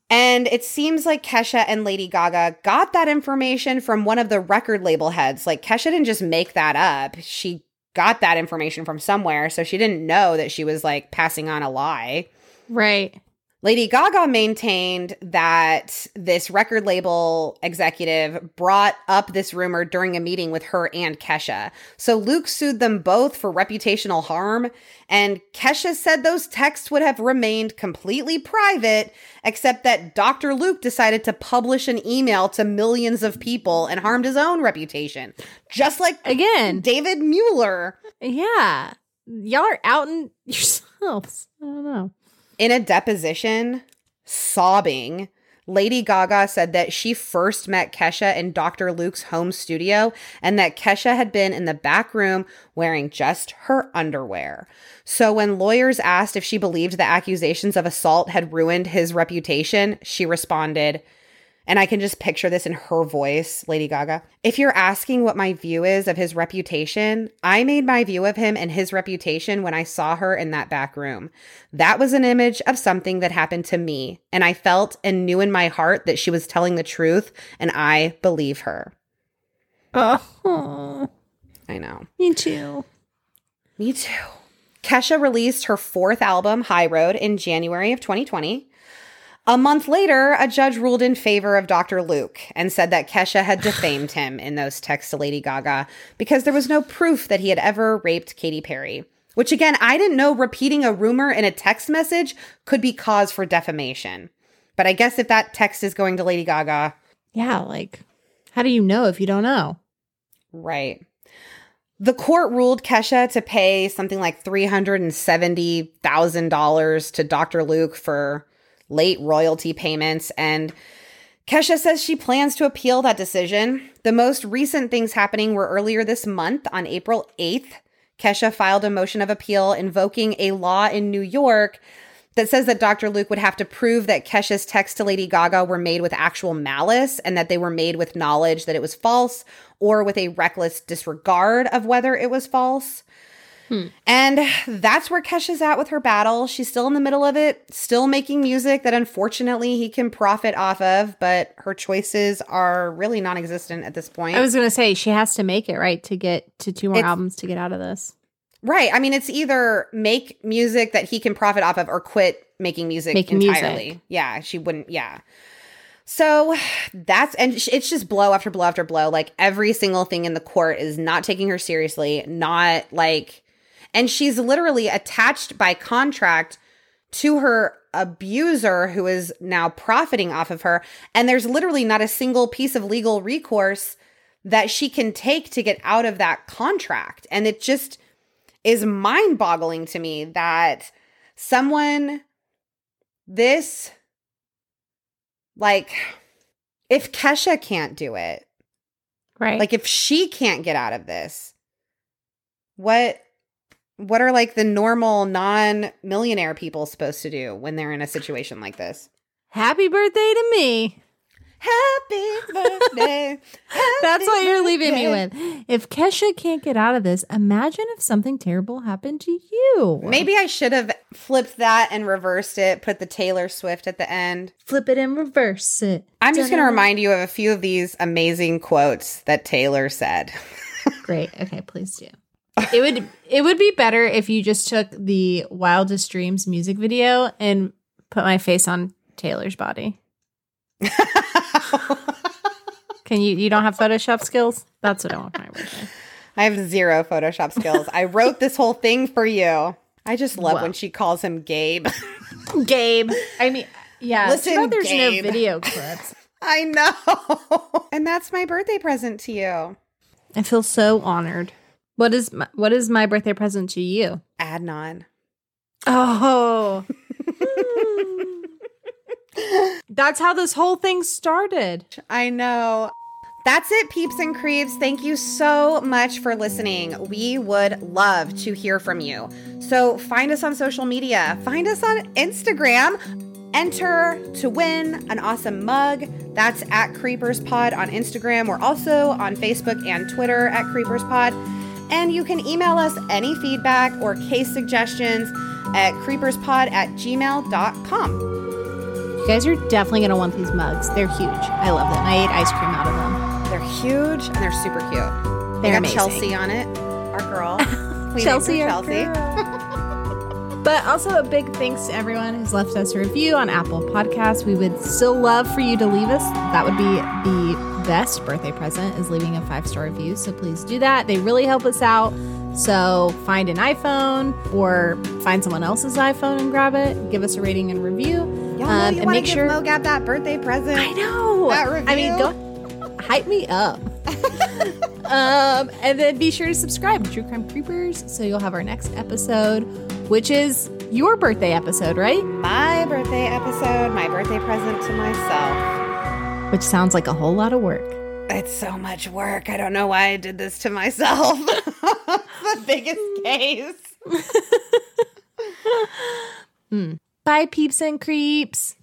And it seems like Kesha and Lady Gaga got that information from one of the record label heads. Like, Kesha didn't just make that up. She got that information from somewhere. So she didn't know that she was like passing on a lie. right. Lady Gaga maintained that this record label executive brought up this rumor during a meeting with her and Kesha. So Luke sued them both for reputational harm, and Kesha said those texts would have remained completely private, except that Dr. Luke decided to publish an email to millions of people and harmed his own reputation. Just like Again, David Mueller. yeah. Y'all are outing yourselves. I don't know. In a deposition, sobbing, Lady Gaga said that she first met Kesha in Dr. Luke's home studio and that Kesha had been in the back room wearing just her underwear. So when lawyers asked if she believed the accusations of assault had ruined his reputation, she responded, and I can just picture this in her voice, Lady Gaga. If you're asking what my view is of his reputation, I made my view of him and his reputation when I saw her in that back room. That was an image of something that happened to me, and I felt and knew in my heart that she was telling the truth, and I believe her. Oh, I know. me too. Me too. Kesha released her fourth album, High Road, in January of 2020. A month later, a judge ruled in favor of Dr. Luke and said that Kesha had defamed him in those texts to Lady Gaga because there was no proof that he had ever raped Katy Perry. Which, again, I didn't know repeating a rumor in a text message could be cause for defamation. But I guess if that text is going to Lady Gaga, Yeah, like, how do you know if you don't know? Right. The court ruled Kesha to pay something like $370,000 to Dr. Luke for late royalty payments. And Kesha says she plans to appeal that decision. The most recent things happening were earlier this month on April 8th. Kesha filed a motion of appeal invoking a law in New York that says that Dr. Luke would have to prove that Kesha's texts to Lady Gaga were made with actual malice and that they were made with knowledge that it was false or with a reckless disregard of whether it was false. Hmm. And that's where Kesha's at with her battle. She's still in the middle of it, still making music that unfortunately he can profit off of, but her choices are really non existent at this point. I was going to say, she has to make it, right? To get to two more it's, albums to get out of this. Right. I mean, it's either make music that he can profit off of or quit making music making entirely. Music. Yeah. She wouldn't. Yeah. So that's, and it's just blow after blow after blow. Like every single thing in the court is not taking her seriously, not like, and she's literally attached by contract to her abuser who is now profiting off of her. And there's literally not a single piece of legal recourse that she can take to get out of that contract. And it just is mind boggling to me that someone this, like, if Kesha can't do it, right? Like, if she can't get out of this, what what are like the normal non-millionaire people supposed to do when they're in a situation like this? Happy birthday to me. Happy birthday. Happy That's what you're leaving me with. If Kesha can't get out of this, imagine if something terrible happened to you. Maybe I should have flipped that and reversed it, put the Taylor Swift at the end. Flip it and reverse it. I'm just going to remind you of a few of these amazing quotes that Taylor said. Great. Okay, please do it would it would be better if you just took the Wildest Dreams music video and put my face on Taylor's body. Can you you don't have Photoshop skills? That's what I want my birthday. I have zero Photoshop skills. I wrote this whole thing for you. I just love when she calls him Gabe. Gabe. I mean, yeah. Listen, there's Gabe. no video clips. I know. And that's my birthday present to you. I feel so honored. What is my, what is my birthday present to you? Adnan. Oh. That's how this whole thing started. I know. That's it, peeps and creeps. Thank you so much for listening. We would love to hear from you. So find us on social media, find us on Instagram. Enter to win an awesome mug. That's at Creepers Pod on Instagram. We're also on Facebook and Twitter at Creepers Pod. And you can email us any feedback or case suggestions at creeperspod at gmail.com. You guys are definitely going to want these mugs. They're huge. I love them. I ate ice cream out of them. They're huge and they're super cute. They got amazing. Chelsea on it, our girl. Chelsea, Chelsea. But also a big thanks to everyone who's left us a review on Apple Podcasts. We would still love for you to leave us. That would be the best birthday present is leaving a five star review. So please do that. They really help us out. So find an iPhone or find someone else's iPhone and grab it. Give us a rating and review. Y'all know um, you and make give sure Mogab that birthday present. I know. That review. I mean, go hype me up. um, and then be sure to subscribe to True Crime Creepers so you'll have our next episode which is your birthday episode, right? My birthday episode, my birthday present to myself. Which sounds like a whole lot of work. It's so much work. I don't know why I did this to myself. the biggest case. mm. Bye, peeps and creeps.